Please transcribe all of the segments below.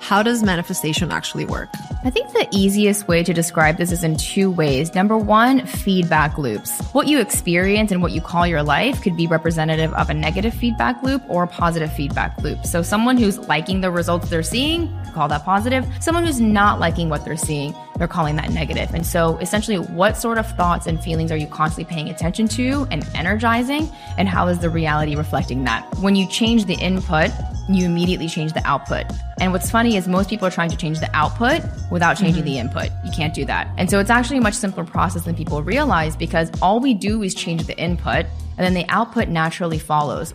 How does manifestation actually work? I think the easiest way to describe this is in two ways. Number one, feedback loops. What you experience and what you call your life could be representative of a negative feedback loop or a positive feedback loop. So someone who's liking the results they're seeing, call that positive. Someone who's not liking what they're seeing, they're calling that negative. And so essentially, what sort of thoughts and feelings are you constantly paying attention to and energizing? And how is the reality reflecting that? When you change the input, you immediately change the output. And what's funny is most people are trying to change the output without changing mm-hmm. the input. You can't do that. And so it's actually a much simpler process than people realize because all we do is change the input and then the output naturally follows.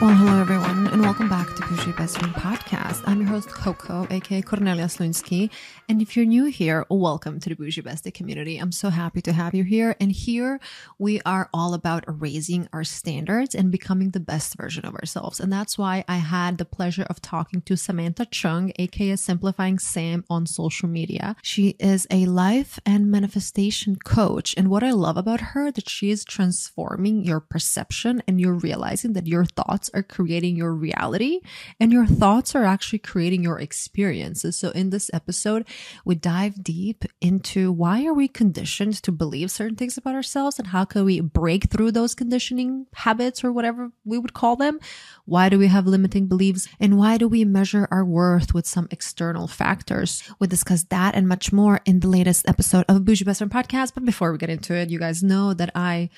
Well, hello everyone, and welcome back to Boujee Best Friend Podcast. I'm your host Coco, aka Cornelia Slunsky, and if you're new here, welcome to the Boujee Bestie community. I'm so happy to have you here. And here we are all about raising our standards and becoming the best version of ourselves. And that's why I had the pleasure of talking to Samantha Chung, aka Simplifying Sam, on social media. She is a life and manifestation coach, and what I love about her that she is transforming your perception, and you're realizing that your thoughts are creating your reality and your thoughts are actually creating your experiences. So in this episode, we dive deep into why are we conditioned to believe certain things about ourselves and how can we break through those conditioning habits or whatever we would call them? Why do we have limiting beliefs and why do we measure our worth with some external factors? We discuss that and much more in the latest episode of Boujee Best Friend podcast. But before we get into it, you guys know that I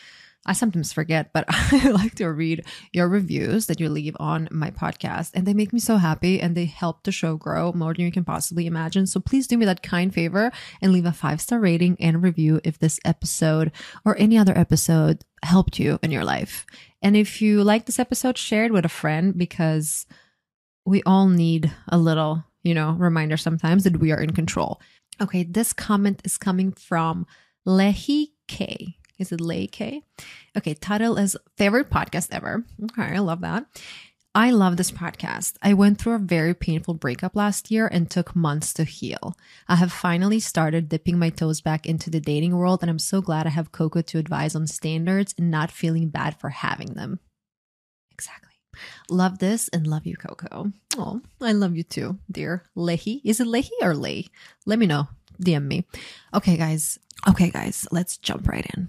I sometimes forget, but I like to read your reviews that you leave on my podcast, and they make me so happy and they help the show grow more than you can possibly imagine. So please do me that kind favor and leave a five star rating and review if this episode or any other episode helped you in your life. And if you like this episode, share it with a friend because we all need a little, you know, reminder sometimes that we are in control. Okay, this comment is coming from Lehi K. Is it Lay K? Okay, title is favorite podcast ever. Okay, I love that. I love this podcast. I went through a very painful breakup last year and took months to heal. I have finally started dipping my toes back into the dating world, and I'm so glad I have Coco to advise on standards and not feeling bad for having them. Exactly. Love this and love you, Coco. Oh, I love you too, dear Lehi. Is it Lehi or Lay? Let me know. DM me. Okay, guys. Okay, guys, let's jump right in.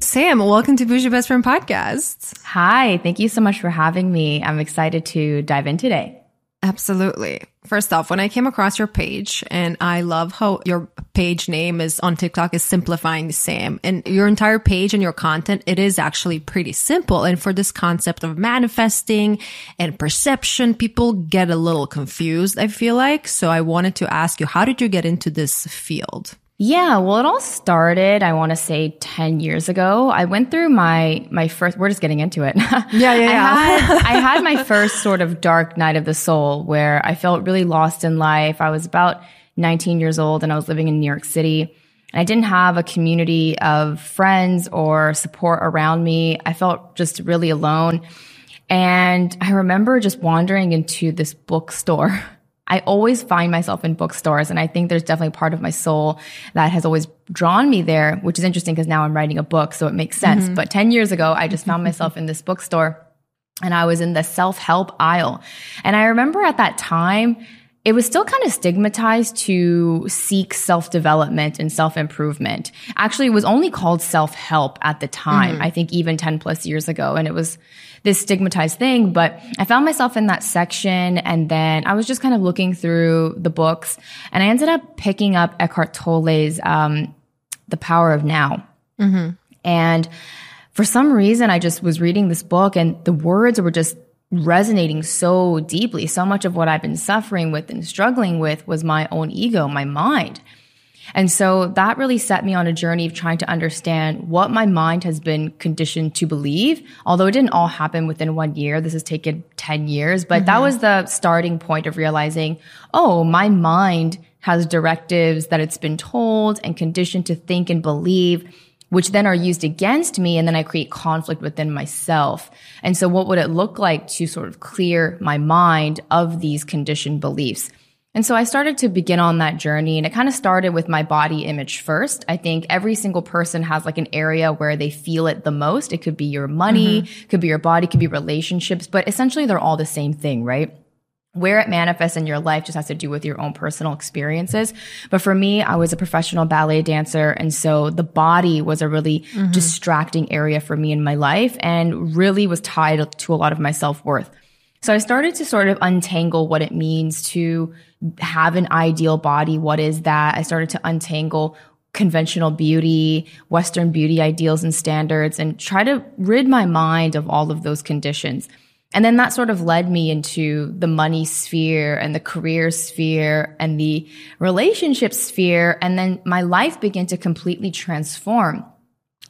Sam, welcome to Boujee Best Friend Podcast. Hi, thank you so much for having me. I'm excited to dive in today. Absolutely. First off, when I came across your page, and I love how your page name is on TikTok is Simplifying the Sam, and your entire page and your content, it is actually pretty simple. And for this concept of manifesting and perception, people get a little confused, I feel like. So I wanted to ask you, how did you get into this field? Yeah, well, it all started, I want to say 10 years ago. I went through my, my first, we're just getting into it. Yeah, yeah, yeah. Had, I had my first sort of dark night of the soul where I felt really lost in life. I was about 19 years old and I was living in New York City. And I didn't have a community of friends or support around me. I felt just really alone. And I remember just wandering into this bookstore I always find myself in bookstores. And I think there's definitely part of my soul that has always drawn me there, which is interesting because now I'm writing a book. So it makes sense. Mm-hmm. But 10 years ago, I just found myself in this bookstore and I was in the self help aisle. And I remember at that time, it was still kind of stigmatized to seek self development and self improvement. Actually, it was only called self help at the time. Mm-hmm. I think even 10 plus years ago. And it was, this stigmatized thing. But I found myself in that section and then I was just kind of looking through the books and I ended up picking up Eckhart Tolle's, um, The Power of Now. Mm-hmm. And for some reason, I just was reading this book and the words were just resonating so deeply. So much of what I've been suffering with and struggling with was my own ego, my mind. And so that really set me on a journey of trying to understand what my mind has been conditioned to believe. Although it didn't all happen within one year, this has taken 10 years, but mm-hmm. that was the starting point of realizing, oh, my mind has directives that it's been told and conditioned to think and believe which then are used against me. And then I create conflict within myself. And so what would it look like to sort of clear my mind of these conditioned beliefs? And so I started to begin on that journey and it kind of started with my body image first. I think every single person has like an area where they feel it the most. It could be your money, mm-hmm. could be your body, could be relationships, but essentially they're all the same thing, right? Where it manifests in your life just has to do with your own personal experiences. But for me, I was a professional ballet dancer. And so the body was a really mm-hmm. distracting area for me in my life and really was tied to a lot of my self worth. So I started to sort of untangle what it means to have an ideal body. What is that? I started to untangle conventional beauty, Western beauty ideals and standards, and try to rid my mind of all of those conditions. And then that sort of led me into the money sphere and the career sphere and the relationship sphere. And then my life began to completely transform.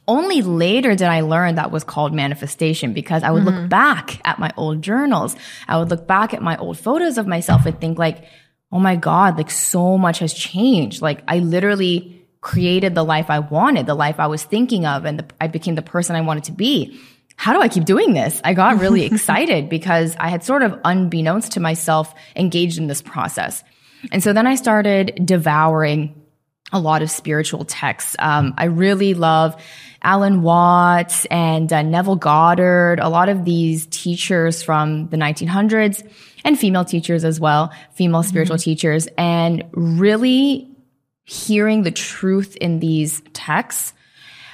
Only later did I learn that was called manifestation because I would mm-hmm. look back at my old journals. I would look back at my old photos of myself and think like, oh my God, like so much has changed. Like I literally created the life I wanted, the life I was thinking of, and the, I became the person I wanted to be. How do I keep doing this? I got really excited because I had sort of unbeknownst to myself engaged in this process. And so then I started devouring a lot of spiritual texts. Um, I really love Alan Watts and uh, Neville Goddard, a lot of these teachers from the 1900s and female teachers as well, female spiritual mm-hmm. teachers, and really hearing the truth in these texts.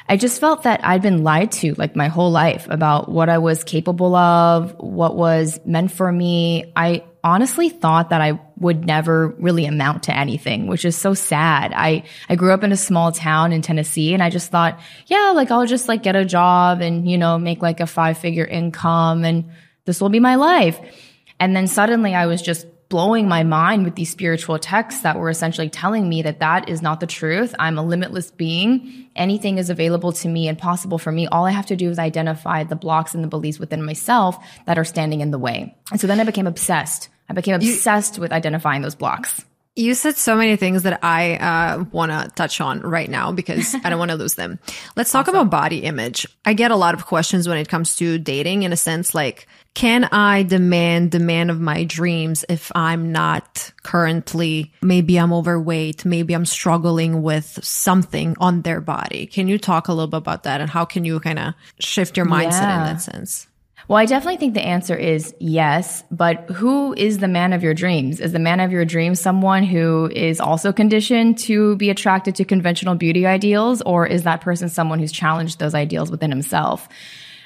I just felt that I'd been lied to like my whole life about what I was capable of, what was meant for me. I honestly thought that I would never really amount to anything, which is so sad. I, I grew up in a small town in Tennessee and I just thought, yeah, like I'll just like get a job and, you know, make like a five figure income and this will be my life. And then suddenly I was just blowing my mind with these spiritual texts that were essentially telling me that that is not the truth. I'm a limitless being. Anything is available to me and possible for me. All I have to do is identify the blocks and the beliefs within myself that are standing in the way. And so then I became obsessed. I became obsessed you, with identifying those blocks. You said so many things that I uh, want to touch on right now because I don't want to lose them. Let's talk awesome. about body image. I get a lot of questions when it comes to dating in a sense like, can I demand the man of my dreams if I'm not currently, maybe I'm overweight, maybe I'm struggling with something on their body? Can you talk a little bit about that and how can you kind of shift your mindset yeah. in that sense? Well, I definitely think the answer is yes, but who is the man of your dreams? Is the man of your dreams someone who is also conditioned to be attracted to conventional beauty ideals, or is that person someone who's challenged those ideals within himself?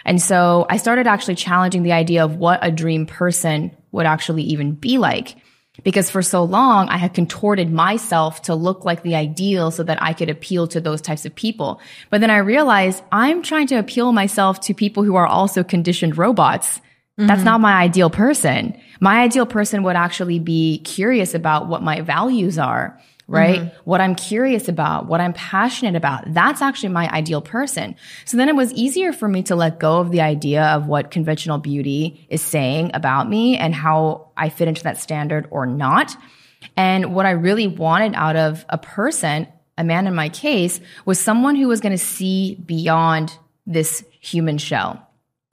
And so I started actually challenging the idea of what a dream person would actually even be like. Because for so long, I had contorted myself to look like the ideal so that I could appeal to those types of people. But then I realized I'm trying to appeal myself to people who are also conditioned robots. Mm-hmm. That's not my ideal person. My ideal person would actually be curious about what my values are right? Mm-hmm. What I'm curious about, what I'm passionate about. That's actually my ideal person. So then it was easier for me to let go of the idea of what conventional beauty is saying about me and how I fit into that standard or not. And what I really wanted out of a person, a man in my case, was someone who was going to see beyond this human shell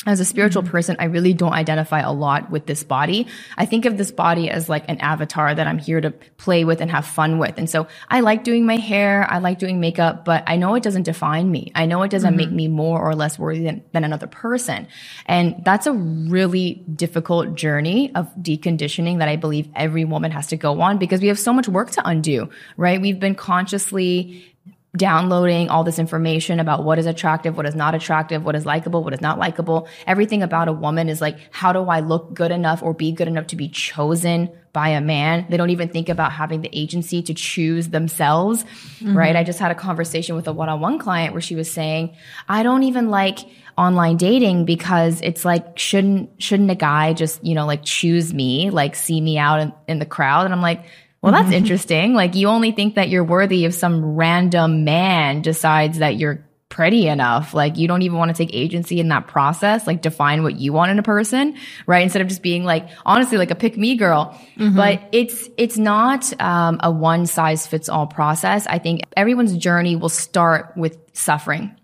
as a spiritual mm-hmm. person, I really don't identify a lot with this body. I think of this body as like an avatar that I'm here to play with and have fun with. And so I like doing my hair. I like doing makeup, but I know it doesn't define me. I know it doesn't mm-hmm. make me more or less worthy than, than another person. And that's a really difficult journey of deconditioning that I believe every woman has to go on because we have so much work to undo, right? We've been consciously downloading all this information about what is attractive, what is not attractive, what is likable, what is not likable. Everything about a woman is like, how do I look good enough or be good enough to be chosen by a man? They don't even think about having the agency to choose themselves, mm-hmm. right? I just had a conversation with a one-on-one client where she was saying, I don't even like online dating because it's like, shouldn't, shouldn't a guy just, you know, like choose me, like see me out in, in the crowd? And I'm like, well, that's mm-hmm. interesting. Like you only think that you're worthy if some random man decides that you're pretty enough. Like you don't even want to take agency in that process, like define what you want in a person, right? Instead of just being like, honestly, like a pick me girl. Mm-hmm. But it's, it's not, um, a one size fits all process. I think everyone's journey will start with suffering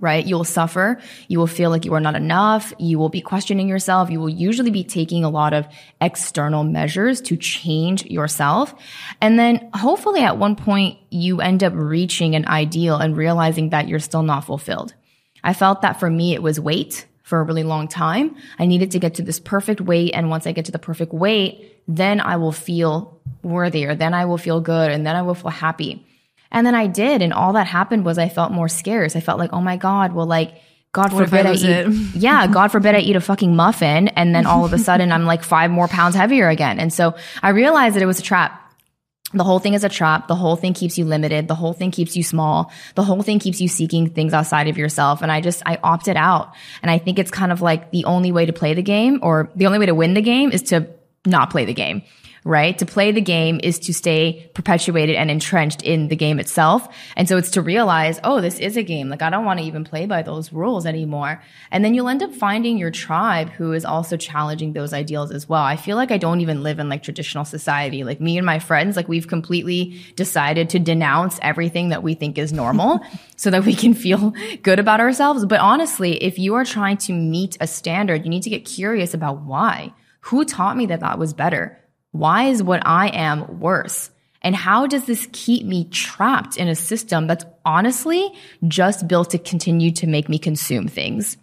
right? You'll suffer. You will feel like you are not enough. You will be questioning yourself. You will usually be taking a lot of external measures to change yourself. And then hopefully at one point you end up reaching an ideal and realizing that you're still not fulfilled. I felt that for me, it was weight for a really long time. I needed to get to this perfect weight. And once I get to the perfect weight, then I will feel worthier. Then I will feel good. And then I will feel happy. And then I did. And all that happened was I felt more scarce. I felt like, oh my God, well, like, God What forbid I I, eat, it? yeah, God forbid I eat a fucking muffin. And then all of a sudden I'm like five more pounds heavier again. And so I realized that it was a trap. The whole thing is a trap. The whole thing keeps you limited. The whole thing keeps you small. The whole thing keeps you seeking things outside of yourself. And I just, I opted out. And I think it's kind of like the only way to play the game or the only way to win the game is to not play the game. Right? To play the game is to stay perpetuated and entrenched in the game itself. And so it's to realize, oh, this is a game. Like I don't want to even play by those rules anymore. And then you'll end up finding your tribe who is also challenging those ideals as well. I feel like I don't even live in like traditional society. Like me and my friends, like we've completely decided to denounce everything that we think is normal so that we can feel good about ourselves. But honestly, if you are trying to meet a standard, you need to get curious about why. Who taught me that that was better? Why is what I am worse? And how does this keep me trapped in a system that's honestly just built to continue to make me consume things?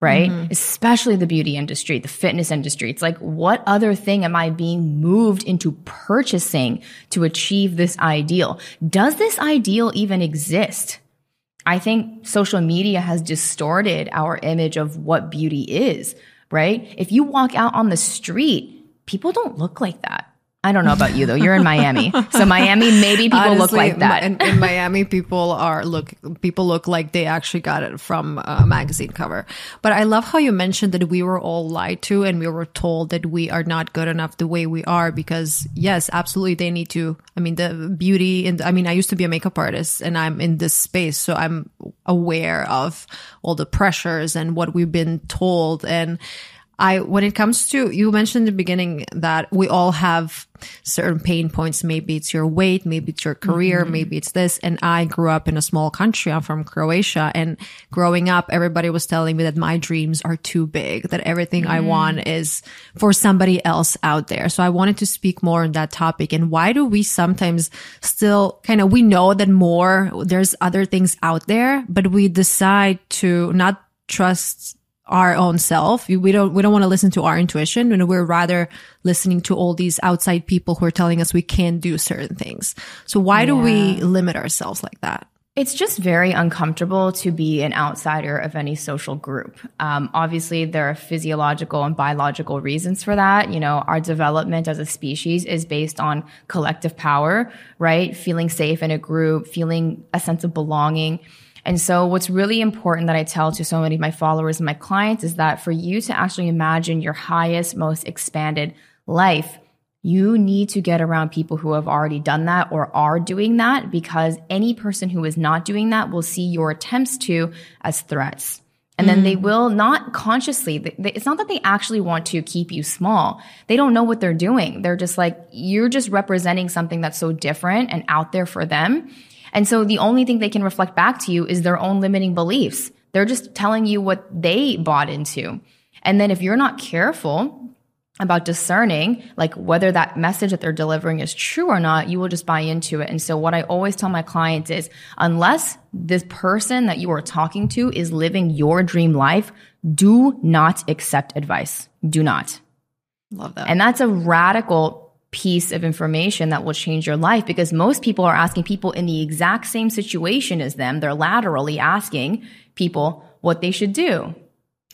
Right? Mm-hmm. Especially the beauty industry, the fitness industry. It's like, what other thing am I being moved into purchasing to achieve this ideal? Does this ideal even exist? I think social media has distorted our image of what beauty is, right? If you walk out on the street, people don't look like that. I don't know about you though. You're in Miami. So Miami, maybe people look like that. In, in Miami, people are look people look like they actually got it from a magazine cover. But I love how you mentioned that we were all lied to and we were told that we are not good enough the way we are because yes, absolutely they need to. I mean, the beauty and I mean, I used to be a makeup artist and I'm in this space, so I'm aware of all the pressures and what we've been told and. I, when it comes to, you mentioned in the beginning that we all have certain pain points. Maybe it's your weight, maybe it's your career, mm-hmm. maybe it's this. And I grew up in a small country. I'm from Croatia and growing up, everybody was telling me that my dreams are too big, that everything I mm-hmm. want is for somebody else out there. So I wanted to speak more on that topic. And why do we sometimes still kind of, we know that more, there's other things out there, but we decide to not trust our own self. We don't, we don't want to listen to our intuition and we're rather listening to all these outside people who are telling us we can't do certain things. So why do we limit ourselves like that? It's just very uncomfortable to be an outsider of any social group. Um, obviously, there are physiological and biological reasons for that. You know, our development as a species is based on collective power, right? Feeling safe in a group, feeling a sense of belonging. And so what's really important that I tell to so many of my followers and my clients is that for you to actually imagine your highest, most expanded life, you need to get around people who have already done that or are doing that because any person who is not doing that will see your attempts to as threats. And then they mm. will not consciously, it's not that they actually want to keep you small. They don't know what they're doing. They're just like, you're just representing something that's so different and out there for them. And so the only thing they can reflect back to you is their own limiting beliefs. They're just telling you what they bought into. And then if you're not careful about discerning, like whether that message that they're delivering is true or not, you will just buy into it. And so what I always tell my clients is unless this person that you are talking to is living your dream life, do not accept advice. Do not. Love that. And that's a radical piece of information that will change your life because most people are asking people in the exact same situation as them. They're laterally asking people what they should do.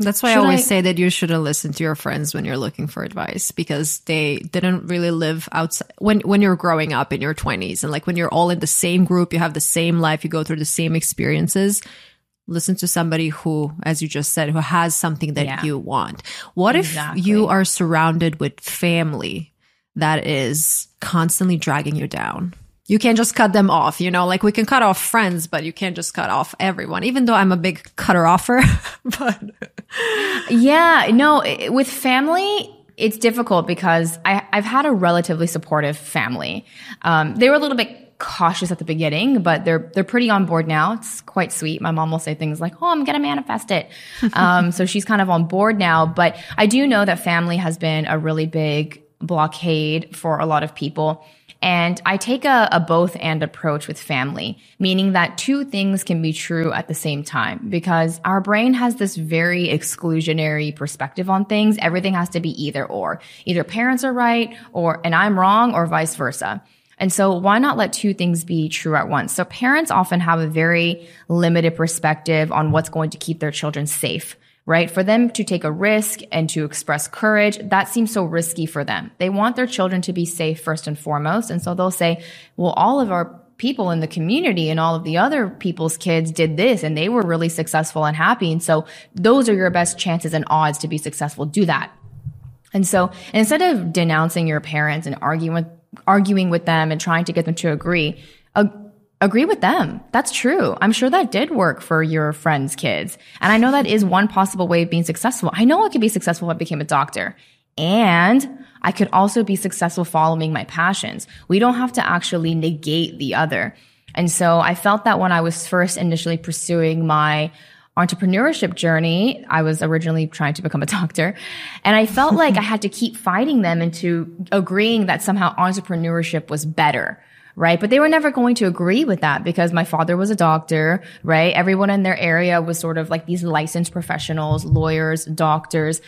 That's why I always I- say that you shouldn't listen to your friends when you're looking for advice because they didn't really live outside when when you're growing up in your 20s and like when you're all in the same group, you have the same life, you go through the same experiences. Listen to somebody who, as you just said, who has something that Yeah. you want. What Exactly. if you are surrounded with family that is constantly dragging you down? You can't just cut them off, you know, like we can cut off friends, but you can't just cut off everyone, even though I'm a big cutter offer. but Yeah, no, with family, it's difficult because I, I've had a relatively supportive family. Um, they were a little bit cautious at the beginning, but they're they're pretty on board now. It's quite sweet. My mom will say things like, "Oh, I'm gonna manifest it," um, so she's kind of on board now. But I do know that family has been a really big blockade for a lot of people. And I take a, a, both and approach with family, meaning that two things can be true at the same time because our brain has this very exclusionary perspective on things. Everything has to be either or. Either parents are right or, and I'm wrong or vice versa. And so why not let two things be true at once? So parents often have a very limited perspective on what's going to keep their children safe right? For them to take a risk and to express courage, that seems so risky for them. They want their children to be safe first and foremost. And so they'll say, well, all of our people in the community and all of the other people's kids did this and they were really successful and happy. And so those are your best chances and odds to be successful. Do that. And so instead of denouncing your parents and arguing with, arguing with them and trying to get them to agree, agree with them. That's true. I'm sure that did work for your friends' kids. And I know that is one possible way of being successful. I know I could be successful if I became a doctor. And I could also be successful following my passions. We don't have to actually negate the other. And so I felt that when I was first initially pursuing my entrepreneurship journey, I was originally trying to become a doctor. And I felt like I had to keep fighting them into agreeing that somehow entrepreneurship was better right? But they were never going to agree with that because my father was a doctor, right? Everyone in their area was sort of like these licensed professionals, lawyers, doctors,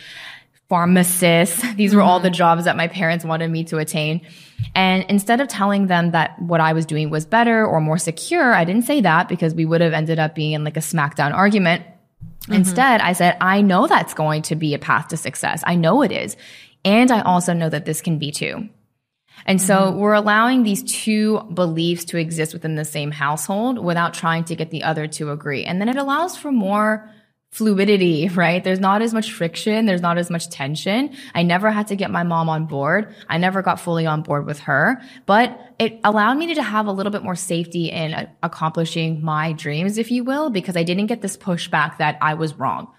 pharmacists. These were all the mm-hmm. jobs that my parents wanted me to attain. And instead of telling them that what I was doing was better or more secure, I didn't say that because we would have ended up being in like a smackdown argument. Mm-hmm. Instead, I said, I know that's going to be a path to success. I know it is. And I also know that this can be too. And so mm-hmm. we're allowing these two beliefs to exist within the same household without trying to get the other to agree. And then it allows for more fluidity, right? There's not as much friction. There's not as much tension. I never had to get my mom on board. I never got fully on board with her, but it allowed me to have a little bit more safety in accomplishing my dreams, if you will, because I didn't get this pushback that I was wrong.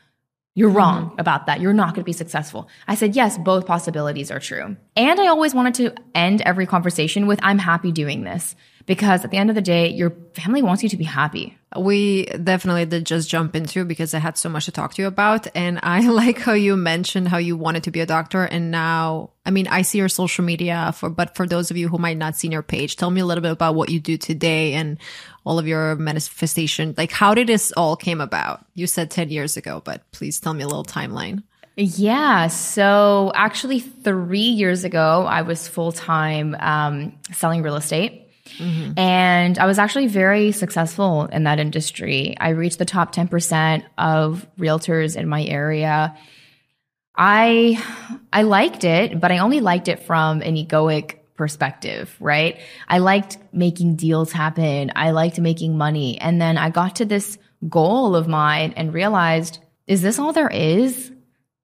You're mm-hmm. wrong mm-hmm. about that. You're not going to be successful. I said, yes, both possibilities are true. And I always wanted to end every conversation with, I'm happy doing this because at the end of the day, your family wants you to be happy. We definitely did just jump into because I had so much to talk to you about. And I like how you mentioned how you wanted to be a doctor. And now, I mean, I see your social media for, but for those of you who might not see your page, tell me a little bit about what you do today and all of your manifestation. Like, how did this all came about? You said 10 years ago, but please tell me a little timeline. Yeah. So actually, three years ago, I was full time um, selling real estate. Mm-hmm. And I was actually very successful in that industry. I reached the top 10% of realtors in my area. I I liked it, but I only liked it from an egoic perspective, right? I liked making deals happen. I liked making money. And then I got to this goal of mine and realized, is this all there is?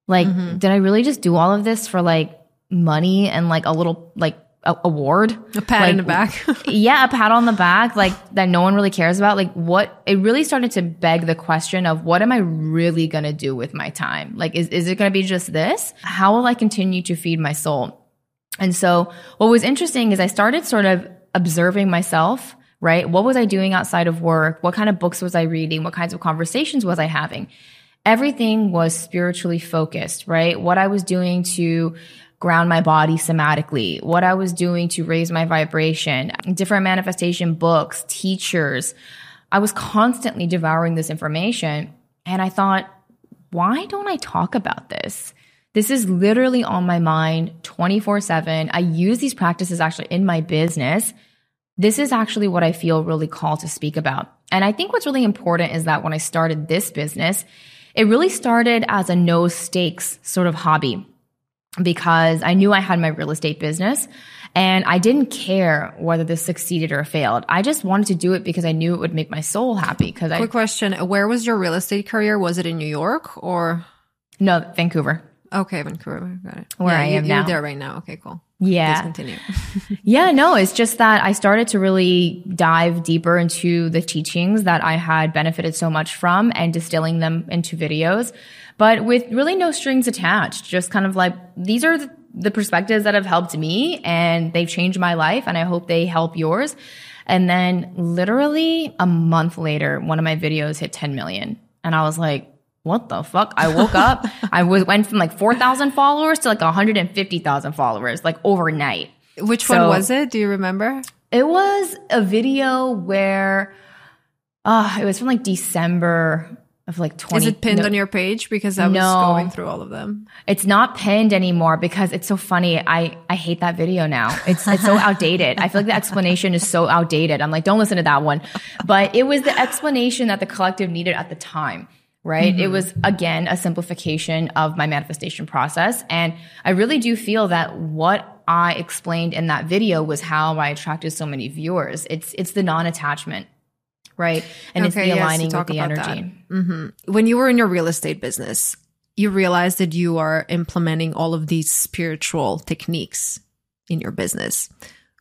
Like, mm-hmm. did I really just do all of this for like money and like a little like award, a pat like, in the back. yeah, a pat on the back, like that no one really cares about. Like what it really started to beg the question of what am I really gonna do with my time? Like, is, is it gonna be just this? How will I continue to feed my soul? And so what was interesting is I started sort of observing myself, right? What was I doing outside of work? What kind of books was I reading? What kinds of conversations was I having? Everything was spiritually focused, right? What I was doing to ground my body somatically, what I was doing to raise my vibration, different manifestation books, teachers. I was constantly devouring this information. And I thought, why don't I talk about this? This is literally on my mind 24 7. I use these practices actually in my business. This is actually what I feel really called to speak about. And I think what's really important is that when I started this business, it really started as a no stakes sort of hobby because I knew I had my real estate business and I didn't care whether this succeeded or failed. I just wanted to do it because I knew it would make my soul happy. Because quick I, question: Where was your real estate career? Was it in New York or no Vancouver? Okay, Vancouver. Got it. Where yeah, I am you, now. You're there right now. Okay, cool. Yeah. Please continue. yeah, no, it's just that I started to really dive deeper into the teachings that I had benefited so much from and distilling them into videos, but with really no strings attached. Just kind of like, these are the, the perspectives that have helped me and they've changed my life and I hope they help yours. And then literally a month later, one of my videos hit 10 million. And I was like, what the fuck? I woke up, I was, went from like 4,000 followers to like 150,000 followers, like overnight. Which So- one was it? Do you remember? It was a video where, uh, it was from like December of like 20. Is it pinned no, on your page? Because I was No. going through all of them. It's not pinned anymore because it's so funny. I, I hate that video now. It's, it's so outdated. I feel like the explanation is so outdated. I'm like, don't listen to that one. But it was the explanation that the collective needed at the time. Right. It mm-hmm. was again a simplification of my manifestation process. And I really do feel that what I explained in that video was how I attracted so many viewers. It's, it's the non-attachment. Right. And it's Okay, the yes, aligning with the energy. that. Mm-hmm. When you were in your real estate business, you realized that you are implementing all of these spiritual techniques in your business.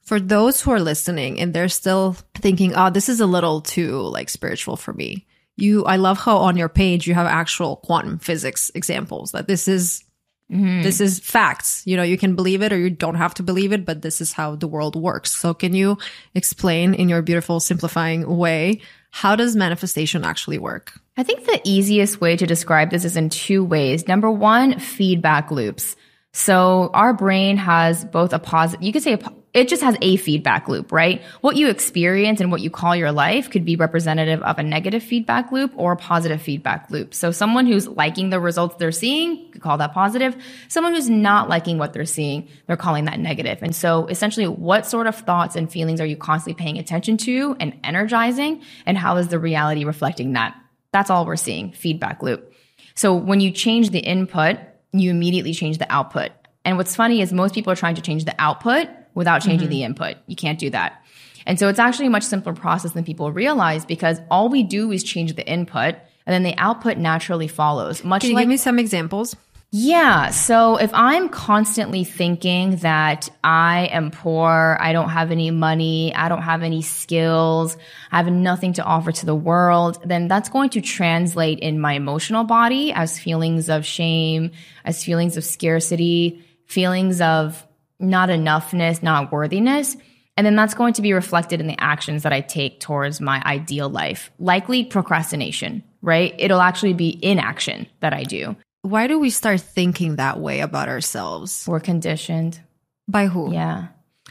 For those who are listening and they're still thinking, oh, this is a little too like spiritual for me. You, I love how on your page you have actual quantum physics examples that this is mm-hmm. this is facts. You know, you can believe it or you don't have to believe it, but this is how the world works. So can you explain in your beautiful simplifying way, how does manifestation actually work? I think the easiest way to describe this is in two ways. Number one, feedback loops. So our brain has both a positive, you could say a, it just has a feedback loop, right? What you experience and what you call your life could be representative of a negative feedback loop or a positive feedback loop. So someone who's liking the results they're seeing could call that positive. Someone who's not liking what they're seeing, they're calling that negative. And so essentially, what sort of thoughts and feelings are you constantly paying attention to and energizing? And how is the reality reflecting that? That's all we're seeing, feedback loop. So when you change the input, you immediately change the output. And what's funny is most people are trying to change the output without changing the mm-hmm. input. You can't do that. And so it's actually a much simpler process than people realize because all we do is change the input and then the output naturally follows. Much Can you like give me some examples? yeah. So if I'm constantly thinking that I am poor, I don't have any money, I don't have any skills, I have nothing to offer to the world, then that's going to translate in my emotional body as feelings of shame, as feelings of scarcity, feelings of not enoughness, not worthiness. And then that's going to be reflected in the actions that I take towards my ideal life. Likely procrastination, right? It'll actually be inaction that I do. Why do we start thinking that way about ourselves? We're conditioned. By who? Yeah.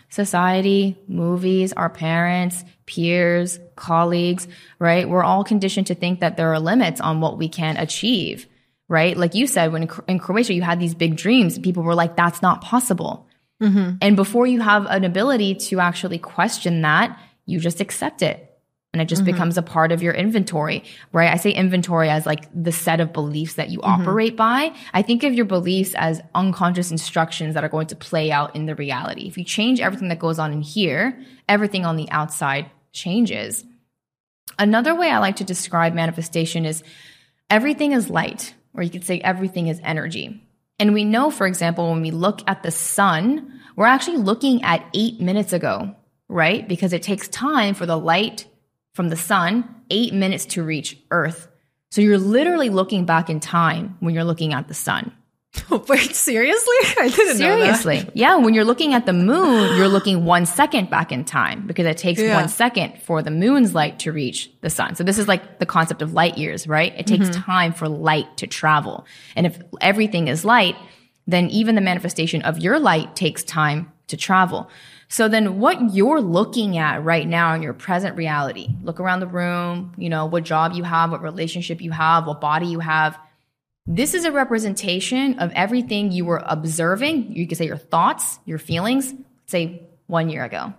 Society, movies, our parents, peers, colleagues, right? We're all conditioned to think that there are limits on what we can achieve, right? Like you said, when in Croatia, you had these big dreams, people were like, that's not possible. Mm-hmm. And before you have an ability to actually question that, you just accept it. And it just mm-hmm. becomes a part of your inventory, right? I say inventory as like the set of beliefs that you mm-hmm. operate by. I think of your beliefs as unconscious instructions that are going to play out in the reality. If you change everything that goes on in here, everything on the outside changes. Another way I like to describe manifestation is everything is light, or you could say everything is energy. And we know, for example, when we look at the sun, we're actually looking at eight minutes ago, right? Because it takes time for the light from the sun, eight minutes to reach Earth. So you're literally looking back in time when you're looking at the sun. Wait, seriously? I didn't know. Seriously. Yeah. When you're looking at the moon, you're looking one second back in time because it takes Yeah. one second for the moon's light to reach the sun. So this is like the concept of light years, right? It takes mm-hmm. time for light to travel. And if everything is light, then even the manifestation of your light takes time to travel. So then what you're looking at right now in your present reality, look around the room, you know, what job you have, what relationship you have, what body you have, this is a representation of everything you were observing. You could say your thoughts, your feelings, say one year ago,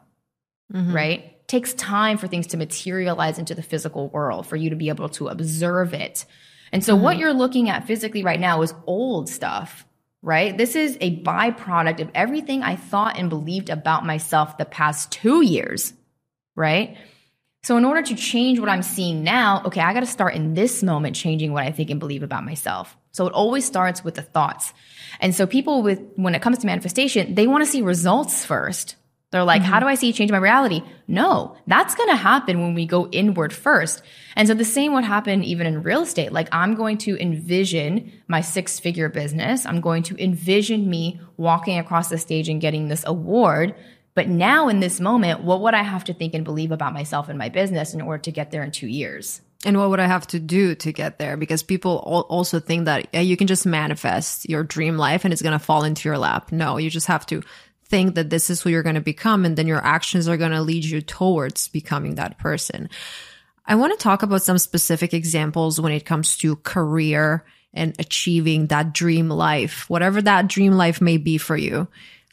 mm-hmm. right? takes time for things to materialize into the physical world for you to be able to observe it. And so what mm-hmm. you're looking at physically right now is old stuff, right? This is a byproduct of everything I thought and believed about myself the past two years, right? So in order to change what I'm seeing now, okay, I got to start in this moment changing what I think and believe about myself. So it always starts with the thoughts. And so people with when it comes to manifestation, they want to see results first. They're like, mm-hmm. how do I see change my reality? No, that's going to happen when we go inward first. And so the same would happen even in real estate. Like I'm going to envision my six figure business. I'm going to envision me walking across the stage and getting this award But now in this moment, what would I have to think and believe about myself and my business in order to get there in two years? And what would I have to do to get there? Because people also think that you can just manifest your dream life and it's going to fall into your lap. No, you just have to think that this is who you're going to become and then your actions are going to lead you towards becoming that person. I want to talk about some specific examples when it comes to career and achieving that dream life, whatever that dream life may be for you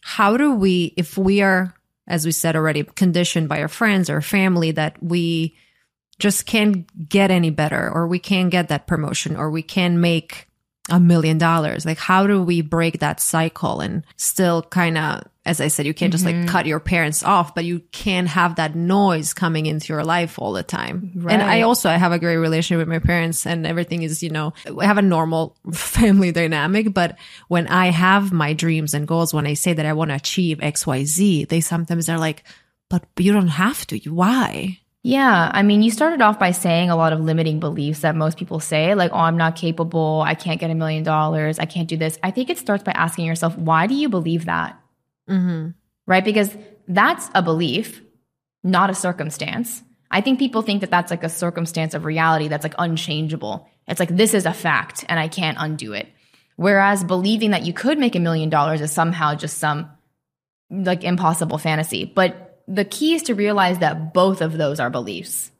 how do we, if we are, as we said already, conditioned by our friends or family that we just can't get any better or we can't get that promotion or we can't make a million dollars. Like, how do we break that cycle and still kind of, as I said, you can't just mm-hmm. like cut your parents off, but you can't have that noise coming into your life all the time. Right. And I also, I have a great relationship with my parents and everything is, you know, we have a normal family dynamic. But when I have my dreams and goals, when I say that I want to achieve X, Y, Z, they sometimes are like, but you don't have to. Why? Yeah. I mean, you started off by saying a lot of limiting beliefs that most people say, like, oh, I'm not capable. I can't get a million dollars. I can't do this. I think it starts by asking yourself, why do you believe that? Mm-hmm. Right? Because that's a belief, not a circumstance. I think people think that that's like a circumstance of reality that's like unchangeable. It's like, this is a fact and I can't undo it. Whereas believing that you could make a million dollars is somehow just some like impossible fantasy. But the key is to realize that both of those are beliefs.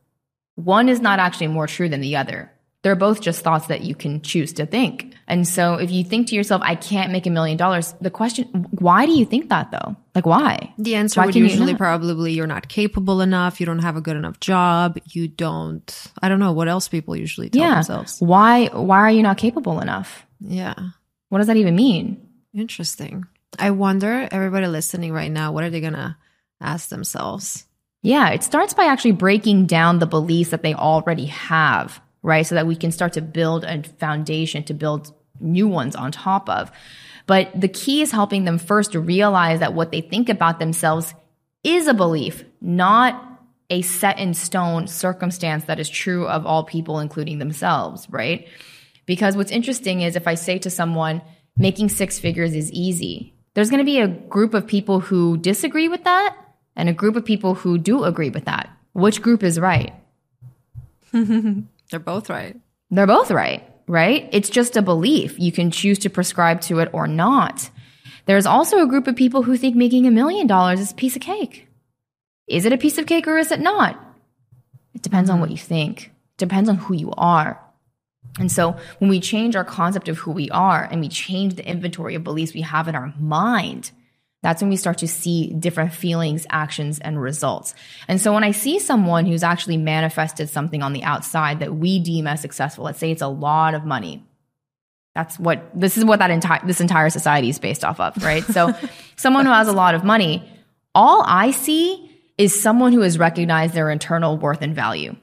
One is not actually more true than the other. They're both just thoughts that you can choose to think. And so if you think to yourself, I can't make a million dollars, the question, why do you think that though? Like why? The answer why would usually you probably you're not capable enough, you don't have a good enough job, you don't I don't know what else people usually tell yeah. themselves. Why why are you not capable enough? Yeah. What does that even mean? Interesting. I wonder everybody listening right now, what are they gonna ask themselves. Yeah, it starts by actually breaking down the beliefs that they already have, right? So that we can start to build a foundation to build new ones on top of. But the key is helping them first realize that what they think about themselves is a belief, not a set in stone circumstance that is true of all people, including themselves, right? Because what's interesting is if I say to someone, making six figures is easy, there's going to be a group of people who disagree with that and a group of people who do agree with that. Which group is right? They're both right. They're both right, right? It's just a belief. You can choose to prescribe to it or not. There's also a group of people who think making a million dollars is a piece of cake. Is it a piece of cake or is it not? It depends on what you think. It depends on who you are. And so when we change our concept of who we are and we change the inventory of beliefs we have in our mind, that's when we start to see different feelings, actions, and results. And so when I see someone who's actually manifested something on the outside that we deem as successful, let's say it's a lot of money. That's what this is what that entire this entire society is based off of, right? So someone who has a lot of money, all I see is someone who has recognized their internal worth and value.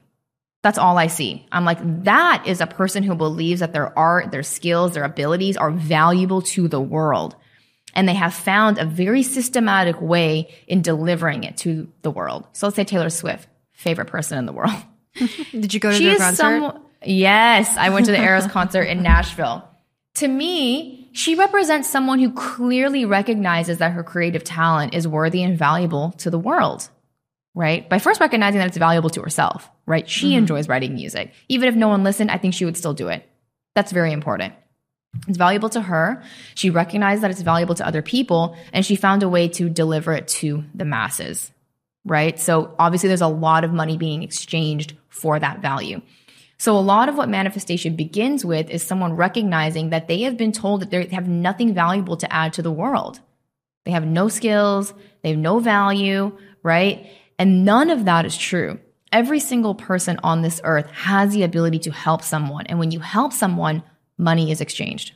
That's all I see. I'm like, that is a person who believes that their art, their skills, their abilities are valuable to the world and they have found a very systematic way in delivering it to the world. So let's say Taylor Swift, favorite person in the world. Did you go to she the concert? Some, yes, I went to the Eras concert in Nashville. To me, she represents someone who clearly recognizes that her creative talent is worthy and valuable to the world, right? By first recognizing that it's valuable to herself, right? She mm-hmm. enjoys writing music. Even if no one listened, I think she would still do it. That's very important. It's valuable to her. She recognized that it's valuable to other people and she found a way to deliver it to the masses, right? So obviously there's a lot of money being exchanged for that value. So a lot of what manifestation begins with is someone recognizing that they have been told that they have nothing valuable to add to the world. They have no skills, they have no value, right? And none of that is true. Every single person on this earth has the ability to help someone. And when you help someone, money is exchanged.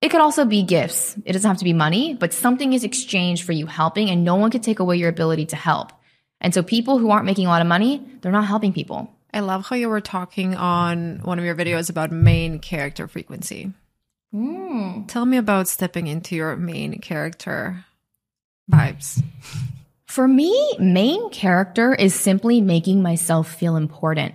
It could also be gifts. It doesn't have to be money, but something is exchanged for you helping, and no one can take away your ability to help. And so people who aren't making a lot of money, they're not helping people. I love how you were talking on one of your videos about main character frequency. Mm. Tell me about stepping into your main character vibes. For me, main character is simply making myself feel important.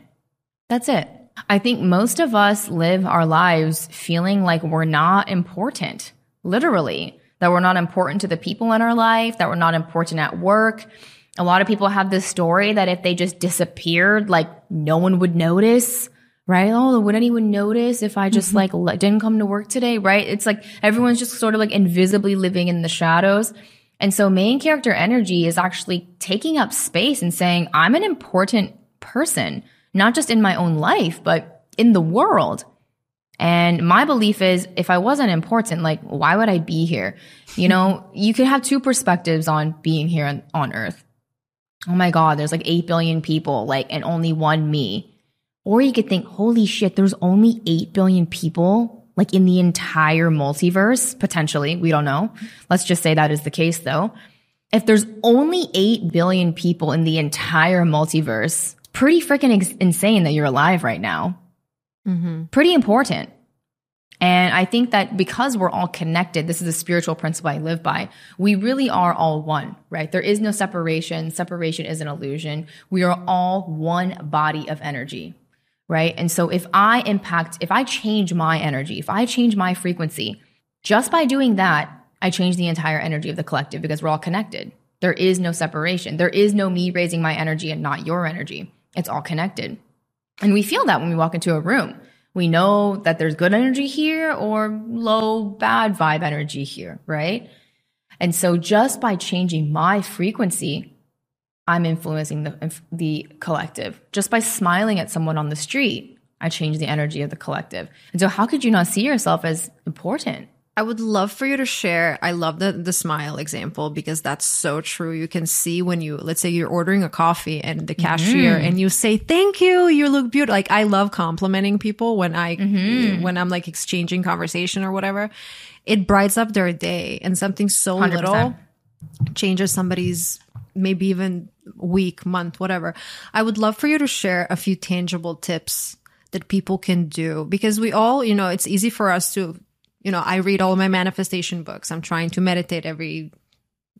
That's it. I think most of us live our lives feeling like we're not important. Literally. that we're not important to the people in our life, that we're not important at work. A lot of people have this story that if they just disappeared, like no one would notice, right? Oh, would anyone notice if I just mm-hmm. like didn't come to work today, right? It's like everyone's just sort of like invisibly living in the shadows. And so main character energy is actually taking up space and saying, I'm an important person, not just in my own life, but in the world. And my belief is if I wasn't important, like, why would I be here? You know, you could have two perspectives on being here on, on earth. Oh my God, there's like 8 billion people, like, and only one me. Or you could think, holy shit, there's only 8 billion people like in the entire multiverse, potentially. We don't know. Let's just say that is the case though. If there's only 8 billion people in the entire multiverse, pretty freaking ex- insane that you're alive right now. Mm-hmm. Pretty important. And I think that because we're all connected, this is a spiritual principle I live by. We really are all one, right? There is no separation. Separation is an illusion. We are all one body of energy right? And so if I impact, if I change my energy, if I change my frequency, just by doing that, I change the entire energy of the collective because we're all connected. There is no separation. There is no me raising my energy and not your energy. It's all connected. And we feel that when we walk into a room. We know that there's good energy here or low, bad vibe energy here, right? And so just by changing my frequency, I'm influencing the, the collective. Just by smiling at someone on the street, I change the energy of the collective. And so, how could you not see yourself as important? I would love for you to share. I love the the smile example because that's so true. You can see when you let's say you're ordering a coffee and the cashier mm-hmm. and you say thank you, you look beautiful. Like I love complimenting people when I mm-hmm. when I'm like exchanging conversation or whatever. It brightens up their day and something so 100%. little changes somebody's maybe even week, month, whatever. I would love for you to share a few tangible tips that people can do because we all, you know, it's easy for us to, you know, I read all my manifestation books. I'm trying to meditate every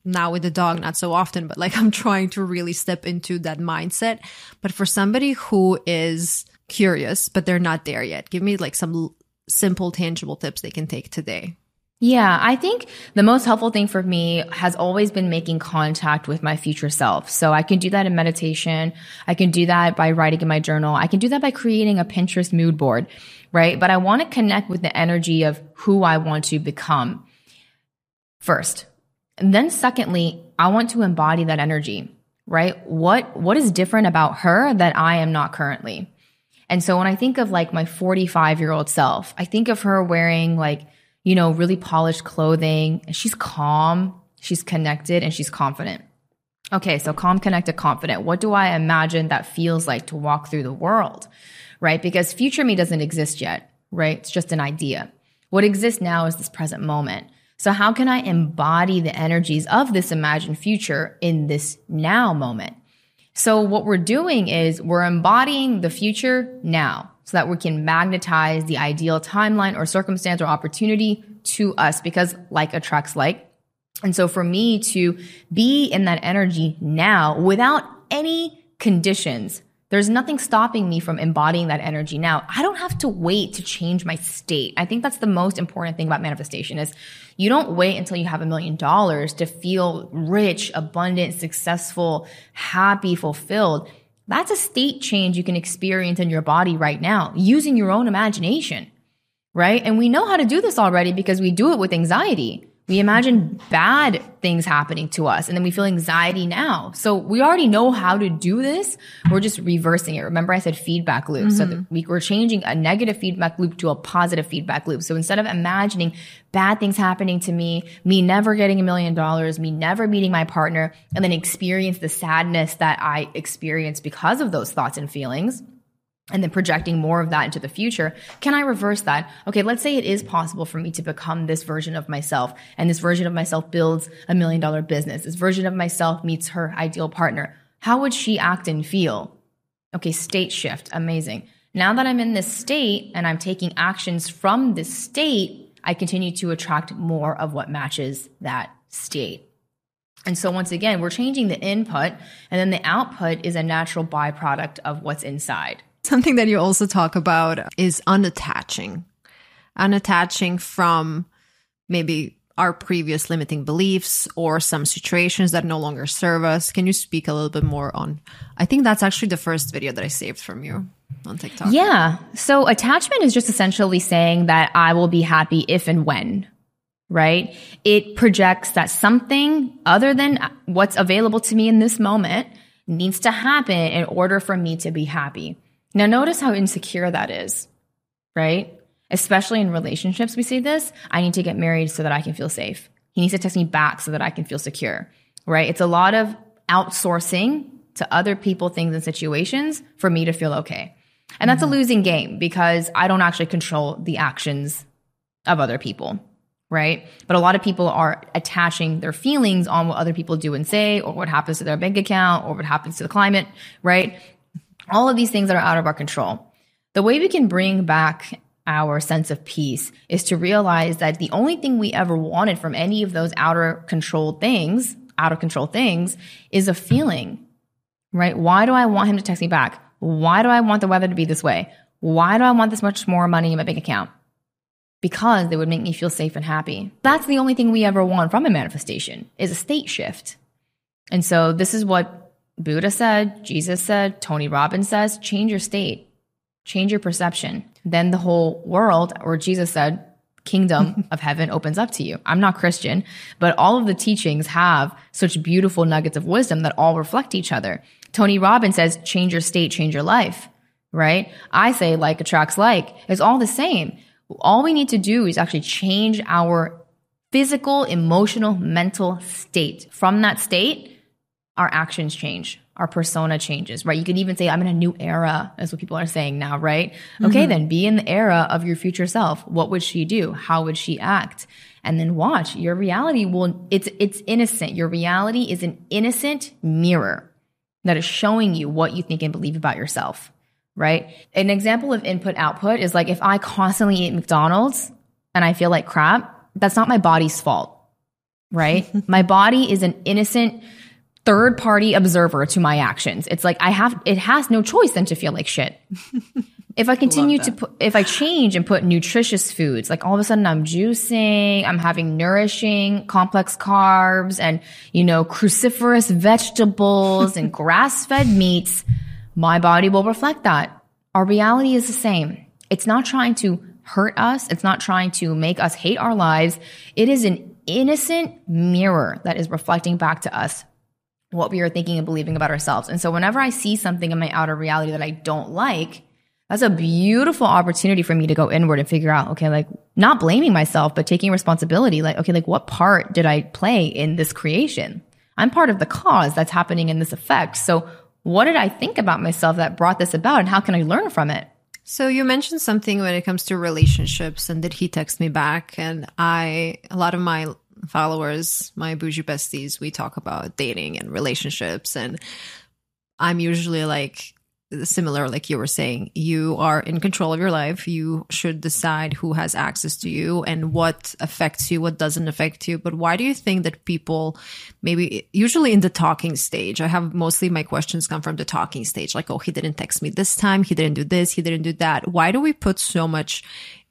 now with the dog, not so often, but like I'm trying to really step into that mindset. But for somebody who is curious, but they're not there yet, give me like some simple, tangible tips they can take today. Yeah, I think the most helpful thing for me has always been making contact with my future self. So I can do that in meditation. I can do that by writing in my journal. I can do that by creating a Pinterest mood board, right? But I want to connect with the energy of who I want to become first. And then secondly, I want to embody that energy, right? What, what is different about her that I am not currently? And so when I think of like my 45 year old self, I think of her wearing like you know, really polished clothing. She's calm, she's connected, and she's confident. Okay, so calm, connected, confident. What do I imagine that feels like to walk through the world? Right? Because future me doesn't exist yet, right? It's just an idea. What exists now is this present moment. So, how can I embody the energies of this imagined future in this now moment? So, what we're doing is we're embodying the future now so that we can magnetize the ideal timeline or circumstance or opportunity to us because like attracts like. And so for me to be in that energy now without any conditions, there's nothing stopping me from embodying that energy now. I don't have to wait to change my state. I think that's the most important thing about manifestation is you don't wait until you have a million dollars to feel rich, abundant, successful, happy, fulfilled. That's a state change you can experience in your body right now using your own imagination, right? And we know how to do this already because we do it with anxiety. We imagine bad things happening to us and then we feel anxiety now. So we already know how to do this. We're just reversing it. Remember I said feedback loop. Mm-hmm. So we, we're changing a negative feedback loop to a positive feedback loop. So instead of imagining bad things happening to me, me never getting a million dollars, me never meeting my partner, and then experience the sadness that I experience because of those thoughts and feelings, and then projecting more of that into the future, can I reverse that? Okay, let's say it is possible for me to become this version of myself, and this version of myself builds a million dollar business. This version of myself meets her ideal partner. How would she act and feel? Okay, state shift. Amazing. Now that I'm in this state and I'm taking actions from this state, I continue to attract more of what matches that state. And so once again, we're changing the input and then the output is a natural byproduct of what's inside. Something that you also talk about is unattaching, unattaching from maybe our previous limiting beliefs or some situations that no longer serve us. Can you speak a little bit more on? I think that's actually the first video that I saved from you on TikTok. Yeah. So attachment is just essentially saying that I will be happy if and when, right? It projects that something other than what's available to me in this moment needs to happen in order for me to be happy. Now, notice how insecure that is, right? Especially in relationships, we see this I need to get married so that I can feel safe. He needs to text me back so that I can feel secure, right? It's a lot of outsourcing to other people, things, and situations for me to feel okay. And that's mm-hmm. a losing game because I don't actually control the actions of other people, right? But a lot of people are attaching their feelings on what other people do and say, or what happens to their bank account, or what happens to the climate, right? All of these things that are out of our control. The way we can bring back our sense of peace is to realize that the only thing we ever wanted from any of those outer controlled things, out of control things, is a feeling, right? Why do I want him to text me back? Why do I want the weather to be this way? Why do I want this much more money in my bank account? Because they would make me feel safe and happy. That's the only thing we ever want from a manifestation is a state shift. And so this is what Buddha said, Jesus said, Tony Robbins says, change your state, change your perception then the whole world, or Jesus said, kingdom of heaven opens up to you. I'm not Christian, but all of the teachings have such beautiful nuggets of wisdom that all reflect each other. Tony Robbins says, change your state, change your life, right? I say like attracts like. It's all the same. All we need to do is actually change our physical, emotional, mental state. From that state, our actions change our persona changes, right? You could even say, I'm in a new era. That's what people are saying now, right? Mm-hmm. Okay, then be in the era of your future self. What would she do? How would she act? And then watch your reality will, it's, it's innocent. Your reality is an innocent mirror that is showing you what you think and believe about yourself, right? An example of input output is like if I constantly eat McDonald's and I feel like crap, that's not my body's fault, right? my body is an innocent, third party observer to my actions. It's like I have, it has no choice than to feel like shit. if I continue to put, if I change and put nutritious foods, like all of a sudden I'm juicing, I'm having nourishing complex carbs and, you know, cruciferous vegetables and grass fed meats, my body will reflect that. Our reality is the same. It's not trying to hurt us. It's not trying to make us hate our lives. It is an innocent mirror that is reflecting back to us what we are thinking and believing about ourselves. And so whenever I see something in my outer reality that I don't like, that's a beautiful opportunity for me to go inward and figure out, okay, like not blaming myself, but taking responsibility. Like, okay, like what part did I play in this creation? I'm part of the cause that's happening in this effect. So what did I think about myself that brought this about and how can I learn from it? So you mentioned something when it comes to relationships and did he text me back? And I, a lot of my followers, my Boujee Besties, we talk about dating and relationships. And I'm usually like, similar like you were saying you are in control of your life. You should decide who has access to you and what affects you what doesn't affect you. But why do you think that people maybe usually in the talking stage i have mostly my questions come from the talking stage like oh he didn't text me this time. He didn't do this. He didn't do that. Why do we put so much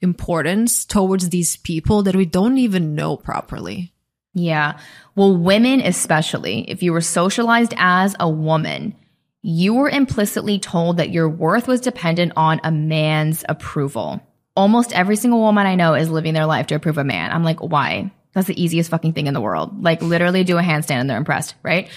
importance towards these people that we don't even know properly. Yeah. Well, women, especially, if you were socialized as a woman, you were implicitly told that your worth was dependent on a man's approval. Almost every single woman I know is living their life to approve a man. I'm like, why? That's the easiest fucking thing in the world. Like, literally do a handstand and they're impressed, right?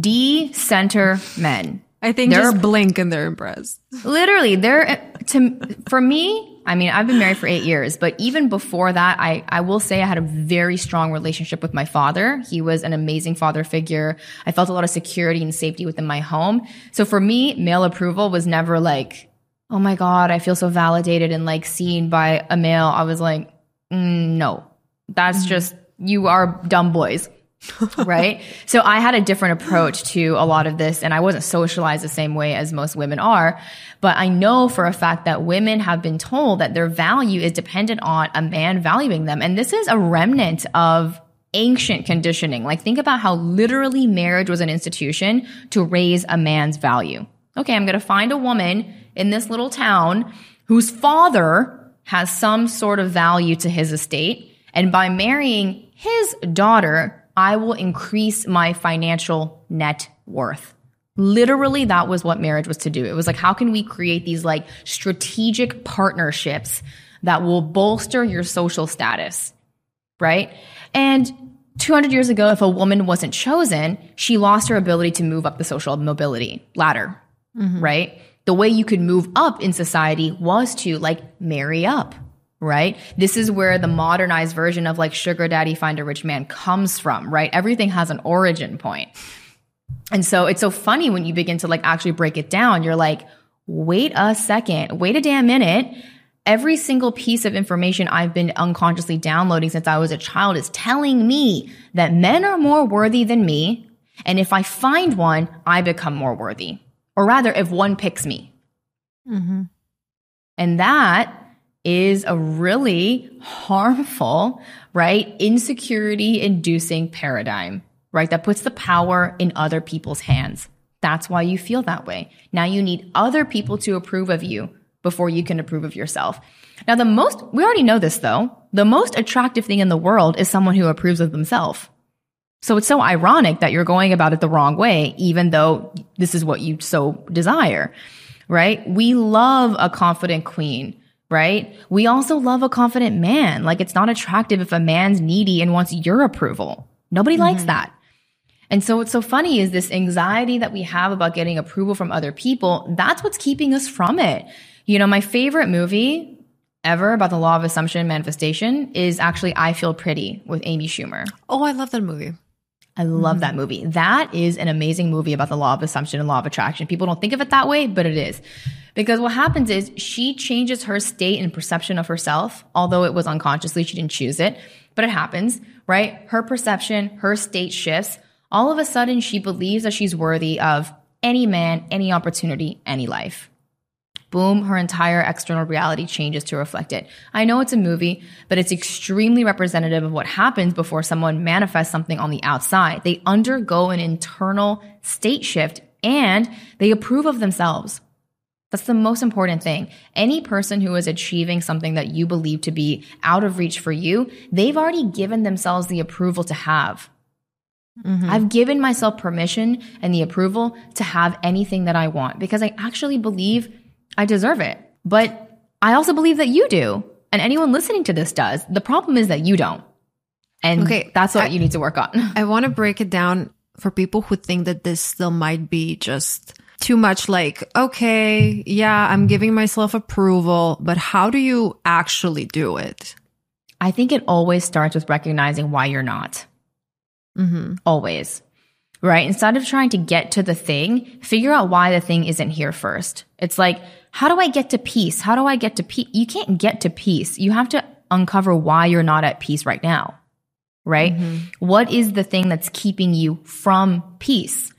Decenter men. I think they're, just blink and they're impressed. Literally, they're to for me. I mean, I've been married for eight years, but even before that, I I will say I had a very strong relationship with my father. He was an amazing father figure. I felt a lot of security and safety within my home. So for me, male approval was never like, oh my god, I feel so validated and like seen by a male. I was like, mm, no, that's mm-hmm. just you are dumb boys. right? So I had a different approach to a lot of this and I wasn't socialized the same way as most women are. But I know for a fact that women have been told that their value is dependent on a man valuing them. And this is a remnant of ancient conditioning. Like think about how literally marriage was an institution to raise a man's value. Okay, I'm going to find a woman in this little town whose father has some sort of value to his estate And by marrying his daughter, I will increase my financial net worth. Literally, that was what marriage was to do. It was like, how can we create these like strategic partnerships that will bolster your social status? Right. And 200 years ago, if a woman wasn't chosen, she lost her ability to move up the social mobility ladder. Mm-hmm. Right. The way you could move up in society was to like marry up right? This is where the modernized version of like sugar daddy find a rich man comes from, right? Everything has an origin point. And so it's so funny when you begin to like actually break it down. You're like, wait a second, wait a damn minute. Every single piece of information I've been unconsciously downloading since I was a child is telling me that men are more worthy than me. And if I find one, I become more worthy. Or rather, if one picks me. Mm-hmm. And that is a really harmful, right? Insecurity inducing paradigm, right? That puts the power in other people's hands. That's why you feel that way. Now you need other people to approve of you before you can approve of yourself. Now, the most, we already know this though, the most attractive thing in the world is someone who approves of themselves. So it's so ironic that you're going about it the wrong way, even though this is what you so desire, right? We love a confident queen right? We also love a confident man. Like it's not attractive if a man's needy and wants your approval. Nobody likes mm-hmm. that. And so what's so funny is this anxiety that we have about getting approval from other people. That's what's keeping us from it. You know, my favorite movie ever about the law of assumption and manifestation is actually I Feel Pretty with Amy Schumer. Oh, I love that movie. I love that mm-hmm. movie. That is an amazing movie about the law of assumption and law of attraction. People don't think of it that way, but it is. Because what happens is she changes her state and perception of herself, although it was unconsciously, she didn't choose it, but it happens, right? Her perception, her state shifts. All of a sudden, she believes that she's worthy of any man, any opportunity, any life. Boom, her entire external reality changes to reflect it. I know it's a movie, but it's extremely representative of what happens before someone manifests something on the outside. They undergo an internal state shift and they approve of themselves. That's the most important thing. Any person who is achieving something that you believe to be out of reach for you, they've already given themselves the approval to have. Mm-hmm. I've given myself permission and the approval to have anything that I want because I actually believe I deserve it. But I also believe that you do. And anyone listening to this does. The problem is that you don't. And Okay, that's what I- you need to work on. I want to break it down for people who think that this still might be just too much like, okay, yeah, I'm giving myself approval, but how do you actually do it? I think it always starts with recognizing why you're not. Mm-hmm. Always. Right? Instead of trying to get to the thing, figure out why the thing isn't here first. It's like, how do I get to peace? How do I get to peace? You can't get to peace. You have to uncover why you're not at peace right now. Right? Mm-hmm. What is the thing that's keeping you from peace?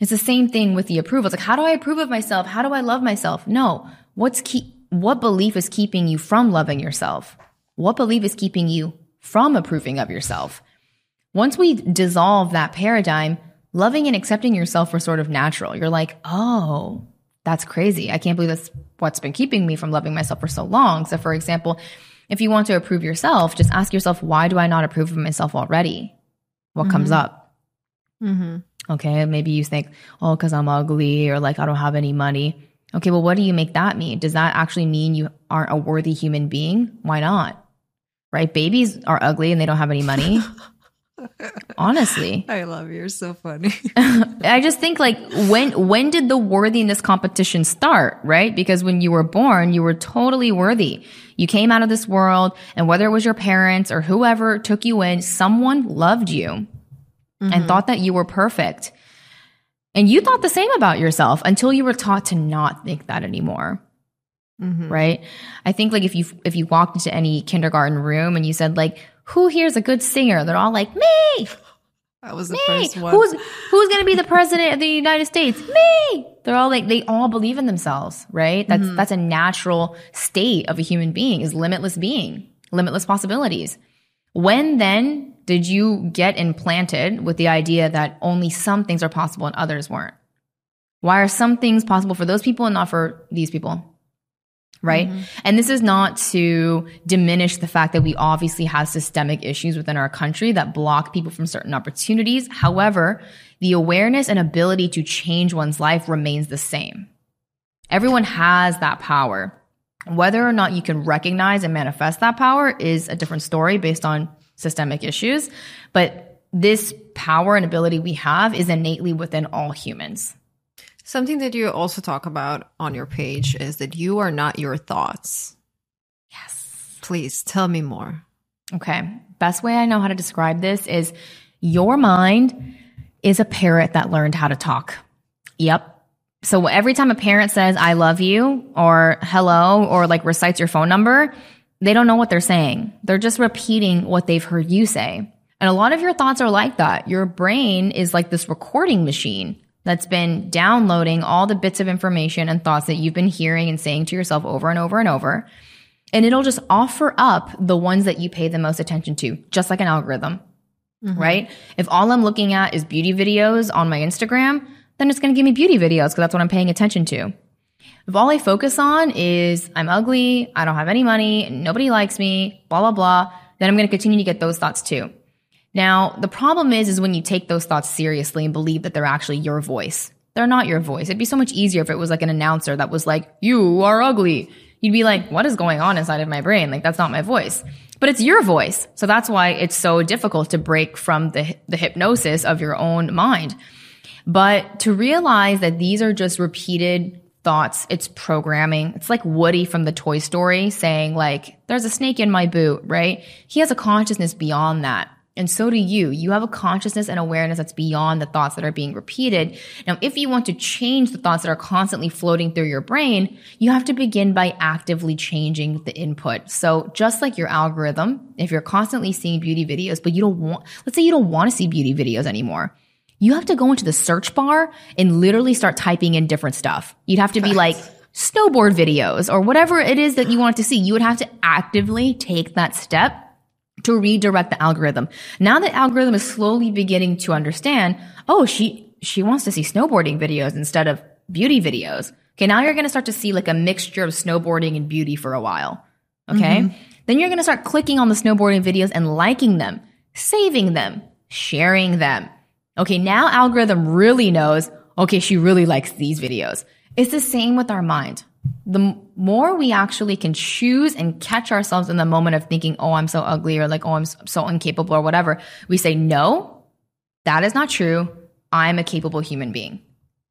It's the same thing with the approval. It's like, how do I approve of myself? How do I love myself? No. What's keep, what belief is keeping you from loving yourself? What belief is keeping you from approving of yourself? Once we dissolve that paradigm, loving and accepting yourself are sort of natural. You're like, oh, that's crazy. I can't believe that's what's been keeping me from loving myself for so long. So, for example, if you want to approve yourself, just ask yourself, why do I not approve of myself already? What comes up? Mm-hmm. Okay, maybe you think, oh, because I'm ugly or like I don't have any money. Okay, well, what do you make that mean? Does that actually mean you aren't a worthy human being? Why not? Right? Babies are ugly and they don't have any money. Honestly. I love you. You're so funny. I just think like when when did the worthiness competition start, right? Because when you were born, you were totally worthy. You came out of this world and whether it was your parents or whoever took you in, someone loved you and mm-hmm. thought that you were perfect. And you thought the same about yourself until you were taught to not think that anymore. Mm-hmm. Right? I think like if you if you walked into any kindergarten room and you said like who here's a good singer? They're all like me. That was the Me. first one. Who's who's going to be the president of the United States? Me. They're all like they all believe in themselves, right? That's Mm-hmm. that's a natural state of a human being is limitless being, limitless possibilities. When then did you get implanted with the idea that only some things are possible and others weren't? Why are some things possible for those people and not for these people? Right? Mm-hmm. And this is not to diminish the fact that we obviously have systemic issues within our country that block people from certain opportunities. However, the awareness and ability to change one's life remains the same. Everyone has that power. Whether or not you can recognize and manifest that power is a different story based on systemic issues. But this power and ability we have is innately within all humans. Something that you also talk about on your page is that you are not your thoughts. Yes. Please tell me more. Okay. Best way I know how to describe this is your mind is a parrot that learned how to talk. Yep. So every time a parent says, I love you or hello or like recites your phone number, they don't know what they're saying. They're just repeating what they've heard you say. And a lot of your thoughts are like that. Your brain is like this recording machine that's been downloading all the bits of information and thoughts that you've been hearing and saying to yourself over and over and over. And it'll just offer up the ones that you pay the most attention to, just like an algorithm, mm-hmm. right? If all I'm looking at is beauty videos on my Instagram, then it's going to give me beauty videos because that's what I'm paying attention to. If all I focus on is I'm ugly, I don't have any money, nobody likes me, blah, blah, blah, then I'm going to continue to get those thoughts too. Now, the problem is, is when you take those thoughts seriously and believe that they're actually your voice. They're not your voice. It'd be so much easier if it was like an announcer that was like, you are ugly. You'd be like, what is going on inside of my brain? Like, that's not my voice. But it's your voice. So that's why it's so difficult to break from the, the hypnosis of your own mind. But to realize that these are just repeated thoughts, it's programming. It's like Woody from the Toy Story saying like, there's a snake in my boot, right? He has a consciousness beyond that. And so do you. You have a consciousness and awareness that's beyond the thoughts that are being repeated. Now, if you want to change the thoughts that are constantly floating through your brain, you have to begin by actively changing the input. So just like your algorithm, if you're constantly seeing beauty videos, but you don't want, let's say you don't want to see beauty videos anymore. You have to go into the search bar and literally start typing in different stuff. You'd have to be like, snowboard videos or whatever it is that you want to see. You would have to actively take that step to redirect the algorithm. Now the algorithm is slowly beginning to understand, oh, she, she wants to see snowboarding videos instead of beauty videos. Okay. Now you're going to start to see like a mixture of snowboarding and beauty for a while. Okay. Mm-hmm. Then you're going to start clicking on the snowboarding videos and liking them, saving them, sharing them. Okay. Now algorithm really knows, okay, she really likes these videos. It's the same with our mind the more we actually can choose and catch ourselves in the moment of thinking, oh, I'm so ugly or like, oh, I'm so incapable or whatever, we say, no, that is not true. I'm a capable human being.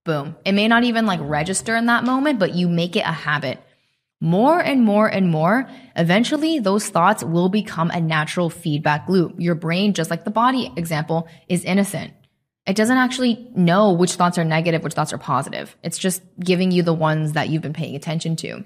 Boom. It may not even like register in that moment, but you make it a habit. More and more and more, eventually those thoughts will become a natural feedback loop. Your brain, just like the body example, is innocent. It doesn't actually know which thoughts are negative, which thoughts are positive. It's just giving you the ones that you've been paying attention to.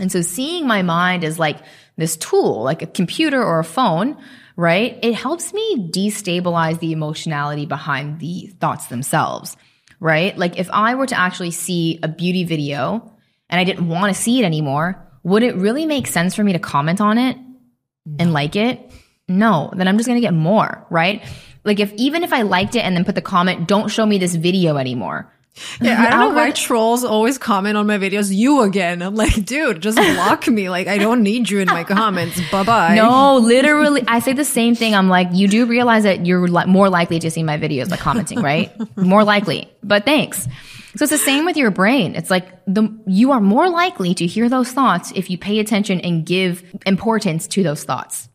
And so seeing my mind as like this tool, like a computer or a phone, right? It helps me destabilize the emotionality behind the thoughts themselves, right? Like if I were to actually see a beauty video and I didn't want to see it anymore, would it really make sense for me to comment on it and like it? No, then I'm just going to get more, right? Like if even if I liked it and then put the comment, don't show me this video anymore. Yeah, I don't know why trolls always comment on my videos. You again. I'm like, dude, just block me. Like, I don't need you in my comments. Bye bye. No, literally, I say the same thing. I'm like, you do realize that you're li- more likely to see my videos by commenting, right? more likely. But thanks. So it's the same with your brain. It's like the you are more likely to hear those thoughts if you pay attention and give importance to those thoughts.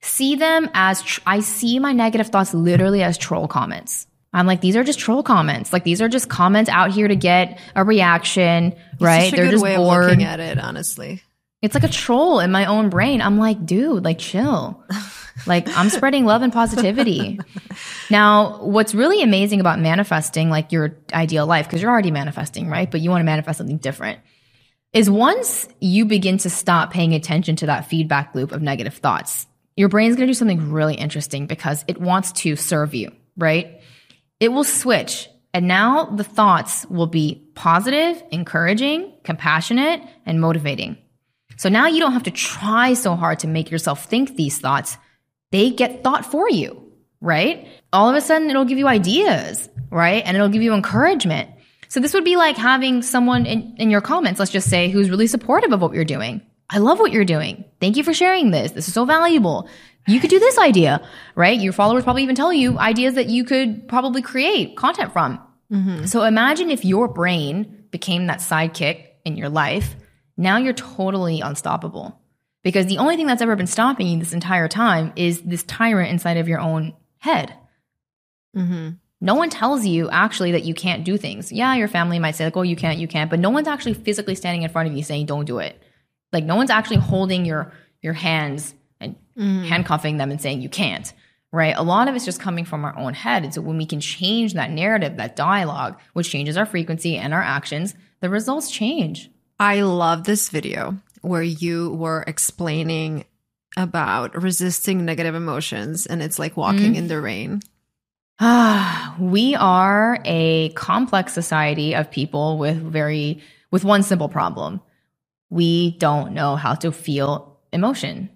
See them as tr- I see my negative thoughts literally as troll comments. I'm like, these are just troll comments. Like these are just comments out here to get a reaction, right? They're just bored. looking at it, honestly. It's like a troll in my own brain. I'm like, dude, like chill. like I'm spreading love and positivity. now, what's really amazing about manifesting like your ideal life, because you're already manifesting, right? But you want to manifest something different, is once you begin to stop paying attention to that feedback loop of negative thoughts, your brain's going to do something really interesting because it wants to serve you, right? It will switch. And now the thoughts will be positive, encouraging, compassionate, and motivating. So now you don't have to try so hard to make yourself think these thoughts. They get thought for you, right? All of a sudden it'll give you ideas, right? And it'll give you encouragement. So this would be like having someone in, in your comments, let's just say, who's really supportive of what you're doing. I love what you're doing. Thank you for sharing this. This is so valuable. You could do this idea, right? Your followers probably even tell you ideas that you could probably create content from. Mm-hmm. So imagine if your brain became that sidekick in your life. Now you're totally unstoppable because the only thing that's ever been stopping you this entire time is this tyrant inside of your own head. Mm-hmm. No one tells you actually that you can't do things. Yeah, your family might say like, "Oh, you can't, you can't," but no one's actually physically standing in front of you saying, "Don't do it." Like no one's actually holding your your hands and mm-hmm. handcuffing them and saying you can't. Right? A lot of it's just coming from our own head. And so when we can change that narrative, that dialogue, which changes our frequency and our actions, the results change. I love this video where you were explaining about resisting negative emotions and it's like walking mm-hmm. in the rain. Ah, we are a complex society of people with very with one simple problem we don't know how to feel emotion,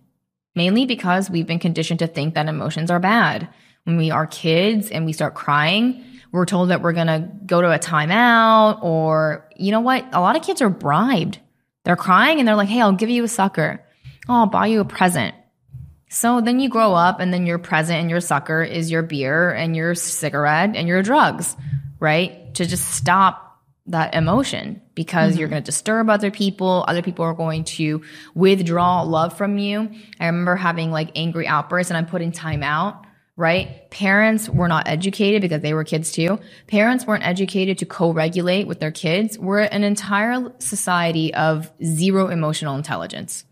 mainly because we've been conditioned to think that emotions are bad. When we are kids and we start crying, we're told that we're going to go to a timeout or, you know what? A lot of kids are bribed. They're crying and they're like, Hey, I'll give you a sucker. Oh, I'll buy you a present. So then you grow up and then your present and your sucker is your beer and your cigarette and your drugs, right? To just stop that emotion because mm-hmm. you're going to disturb other people. Other people are going to withdraw love from you. I remember having like angry outbursts and I'm putting time out, right? Parents were not educated because they were kids too. Parents weren't educated to co-regulate with their kids. We're an entire society of zero emotional intelligence.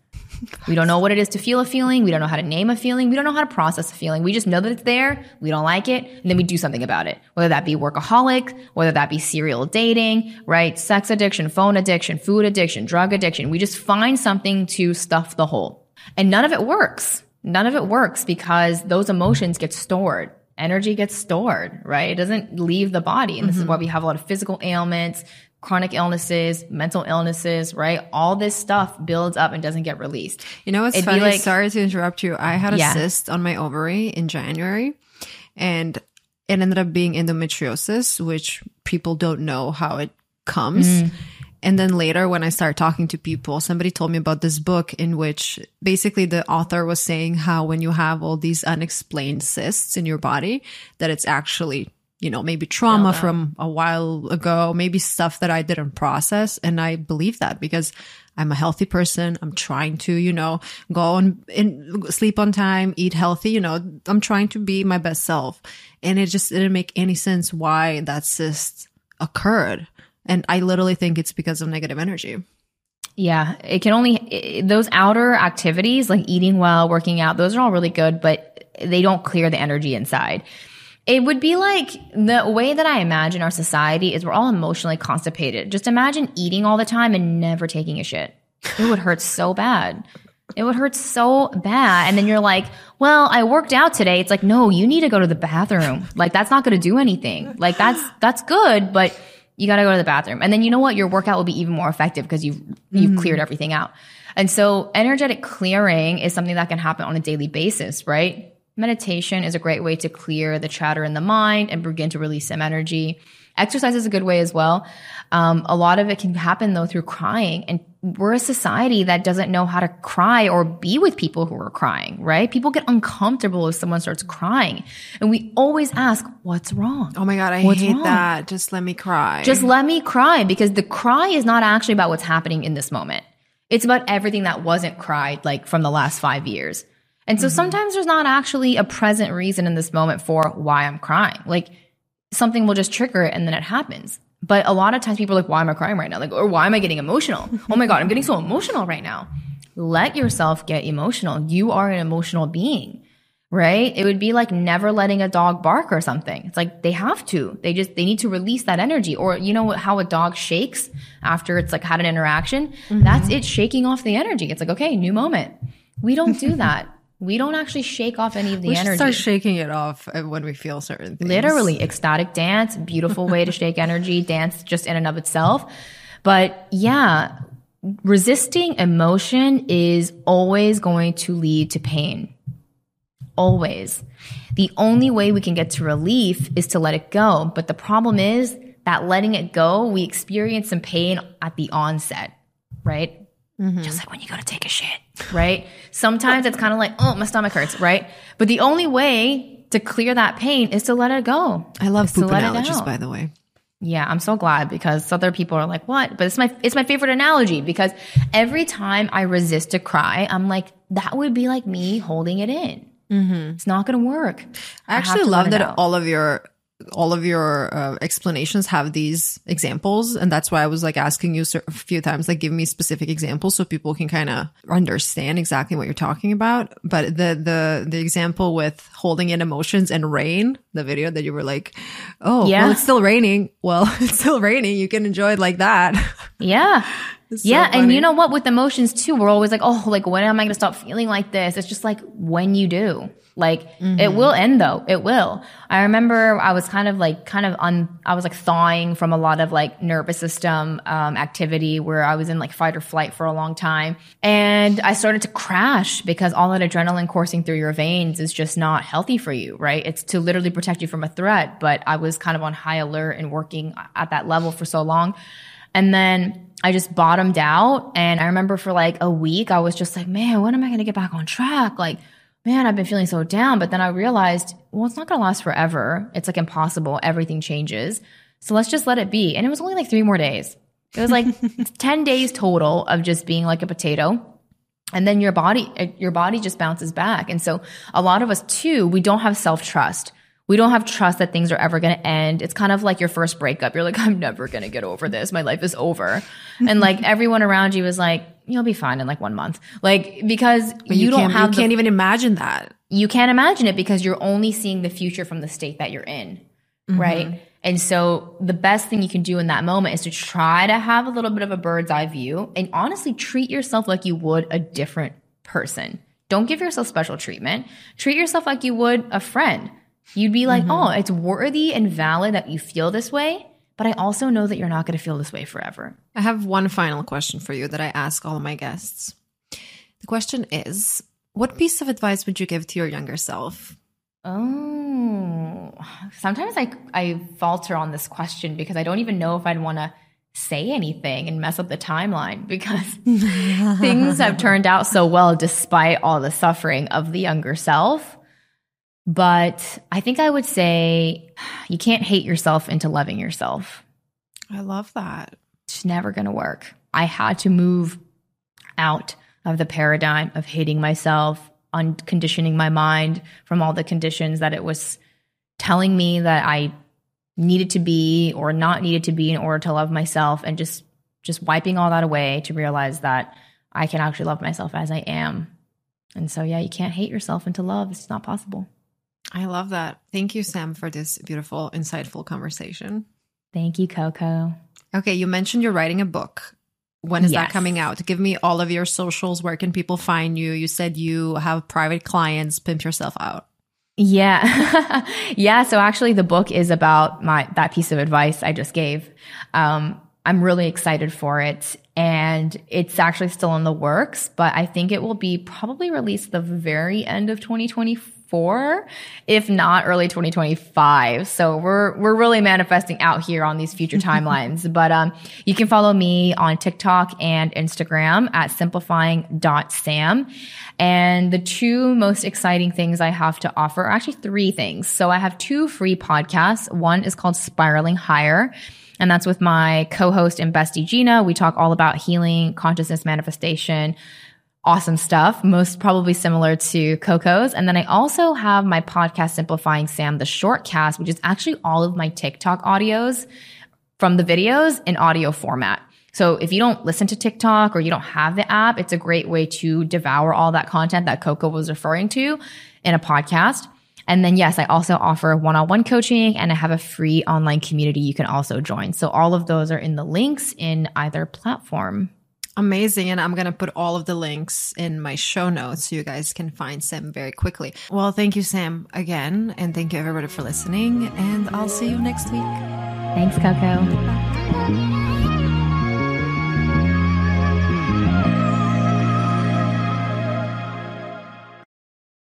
We don't know what it is to feel a feeling. We don't know how to name a feeling. We don't know how to process a feeling. We just know that it's there. We don't like it. And then we do something about it. Whether that be workaholic, whether that be serial dating, right? Sex addiction, phone addiction, food addiction, drug addiction. We just find something to stuff the hole. And none of it works. None of it works because those emotions get stored energy gets stored, right? It doesn't leave the body. And this mm-hmm. is why we have a lot of physical ailments, chronic illnesses, mental illnesses, right? All this stuff builds up and doesn't get released. You know what's It'd funny? Like, Sorry to interrupt you. I had a yeah. cyst on my ovary in January and it ended up being endometriosis, which people don't know how it comes. Mm. And then later, when I started talking to people, somebody told me about this book in which basically the author was saying how when you have all these unexplained cysts in your body, that it's actually you know, maybe trauma from a while ago, maybe stuff that I didn't process. And I believe that because I'm a healthy person. I'm trying to, you know, go and, in sleep on time, eat healthy, you know, I'm trying to be my best self. And it just didn't make any sense why that cyst occurred. And I literally think it's because of negative energy. Yeah, it can only, those outer activities like eating well, working out, those are all really good, but they don't clear the energy inside. It would be like the way that I imagine our society is we're all emotionally constipated. Just imagine eating all the time and never taking a shit. It would hurt so bad. It would hurt so bad. And then you're like, well, I worked out today. It's like, no, you need to go to the bathroom. Like that's not going to do anything. Like that's, that's good, but you got to go to the bathroom. And then you know what? Your workout will be even more effective because you've, you've mm-hmm. cleared everything out. And so energetic clearing is something that can happen on a daily basis, right? Meditation is a great way to clear the chatter in the mind and begin to release some energy. Exercise is a good way as well. Um, a lot of it can happen though through crying. And we're a society that doesn't know how to cry or be with people who are crying, right? People get uncomfortable if someone starts crying. And we always ask, what's wrong? Oh my God, I what's hate wrong? that. Just let me cry. Just let me cry because the cry is not actually about what's happening in this moment. It's about everything that wasn't cried like from the last five years. And so mm-hmm. sometimes there's not actually a present reason in this moment for why I'm crying. Like something will just trigger it and then it happens. But a lot of times people are like, why am I crying right now? Like, or why am I getting emotional? oh my God, I'm getting so emotional right now. Let yourself get emotional. You are an emotional being, right? It would be like never letting a dog bark or something. It's like they have to. They just, they need to release that energy. Or you know how a dog shakes after it's like had an interaction? Mm-hmm. That's it shaking off the energy. It's like, okay, new moment. We don't do that we don't actually shake off any of the we energy. start shaking it off when we feel certain things. Literally, ecstatic dance, beautiful way to shake energy, dance just in and of itself. But yeah, resisting emotion is always going to lead to pain. Always. The only way we can get to relief is to let it go. But the problem is that letting it go, we experience some pain at the onset, right? Mm-hmm. Just like when you go to take a shit, right? Sometimes it's kind of like, oh, my stomach hurts, right? But the only way to clear that pain is to let it go. I love poop analogies, by the way. Yeah, I'm so glad because other people are like, "What?" But it's my it's my favorite analogy because every time I resist to cry, I'm like, that would be like me holding it in. Mm-hmm. It's not going to work. I have actually love that all of your all of your uh, explanations have these examples, and that's why I was like asking you a few times, like give me specific examples so people can kind of understand exactly what you're talking about. But the the the example with holding in emotions and rain, the video that you were like, oh, Yeah. well, it's still raining. Well, it's still raining. You can enjoy it like that. Yeah. So yeah, and you know what? With emotions too, we're always like, oh, like when am I going to stop feeling like this? It's just like when you do. Like Mm-hmm. it will end though. It will. I remember I was kind of like, kind of on I was like thawing from a lot of like nervous system um, activity where I was in like fight or flight for a long time, and I started to crash because all that adrenaline coursing through your veins is just not healthy for you, right? It's to literally protect you from a threat, but I was kind of on high alert and working at that level for so long. And then I just bottomed out. And I remember for like a week, I was just like, man, when am I going to get back on track? Like, man, I've been feeling so down. But then I realized, well, it's not going to last forever. It's like impossible. Everything changes. So let's just let it be. And it was only like three more days. It was like 10 days total of just being like a potato and then your body uh, your body just bounces back and so a lot of us too we don't have self-trust we don't have trust that things are ever going to end it's kind of like your first breakup you're like i'm never going to get over this my life is over and like everyone around you is like you'll be fine in like one month like because But you, don't have you the can't even imagine that. you can't imagine it because you're only seeing the future from the state that you're in, right? Mm-hmm. And so the best thing you can do in that moment is to try to have a little bit of a bird's eye view and honestly treat yourself like you would a different person. Don't give yourself special treatment. Treat yourself like you would a friend. You'd be like, mm-hmm. oh, it's worthy and valid that you feel this way, but I also know that you're not going to feel this way forever. I have one final question for you that I ask all of my guests. The question is What piece of advice would you give to your younger self? Oh, sometimes I I falter on this question because I don't even know if I'd want to say anything and mess up the timeline because things have turned out so well despite all the suffering of the younger self. But I think I would say you can't hate yourself into loving yourself. I love that. It's never going to work. I had to move out of the paradigm of hating myself, unconditioning my mind from all the conditions that it was telling me that I needed to be or not needed to be in order to love myself and just just wiping all that away to realize that I can actually love myself as I am. And so yeah, you can't hate yourself into love. It's not possible. I love that. Thank you, Sam, for this beautiful, insightful conversation. Thank you, Coco. Okay, you mentioned you're writing a book. When is that coming out? Give me all of your socials. Where can people find you? You said you have private clients. Pimp yourself out. Yeah. yeah. So actually the book is about my, that piece of advice I just gave. Um, I'm really excited for it and it's actually still in the works, but I think it will be probably released the very end of 2024, if not early 2025. So we're, we're really manifesting out here on these future timelines, but, um, you can follow me on TikTok and Instagram at simplifying.sam. And the two most exciting things I have to offer are actually three things. So I have two free podcasts. One is called Spiraling Higher. And that's with my co-host and bestie Gina. We talk all about healing, consciousness manifestation, awesome stuff, most probably similar to Coco's. And then I also have my podcast Simplifying Sam, the shortcast, which is actually all of my TikTok audios from the videos in audio format. So if you don't listen to TikTok or you don't have the app, it's a great way to devour all that content that Coco was referring to in a podcast. And then, yes, I also offer one on one coaching and I have a free online community you can also join. So all of those are in the links in either platform. Amazing. And I'm going to put all of the links in my show notes so you guys can find Sam very quickly. Well, thank you, Sam, again. And thank you, everybody, for listening. And I'll see you next week. Thanks, Coco.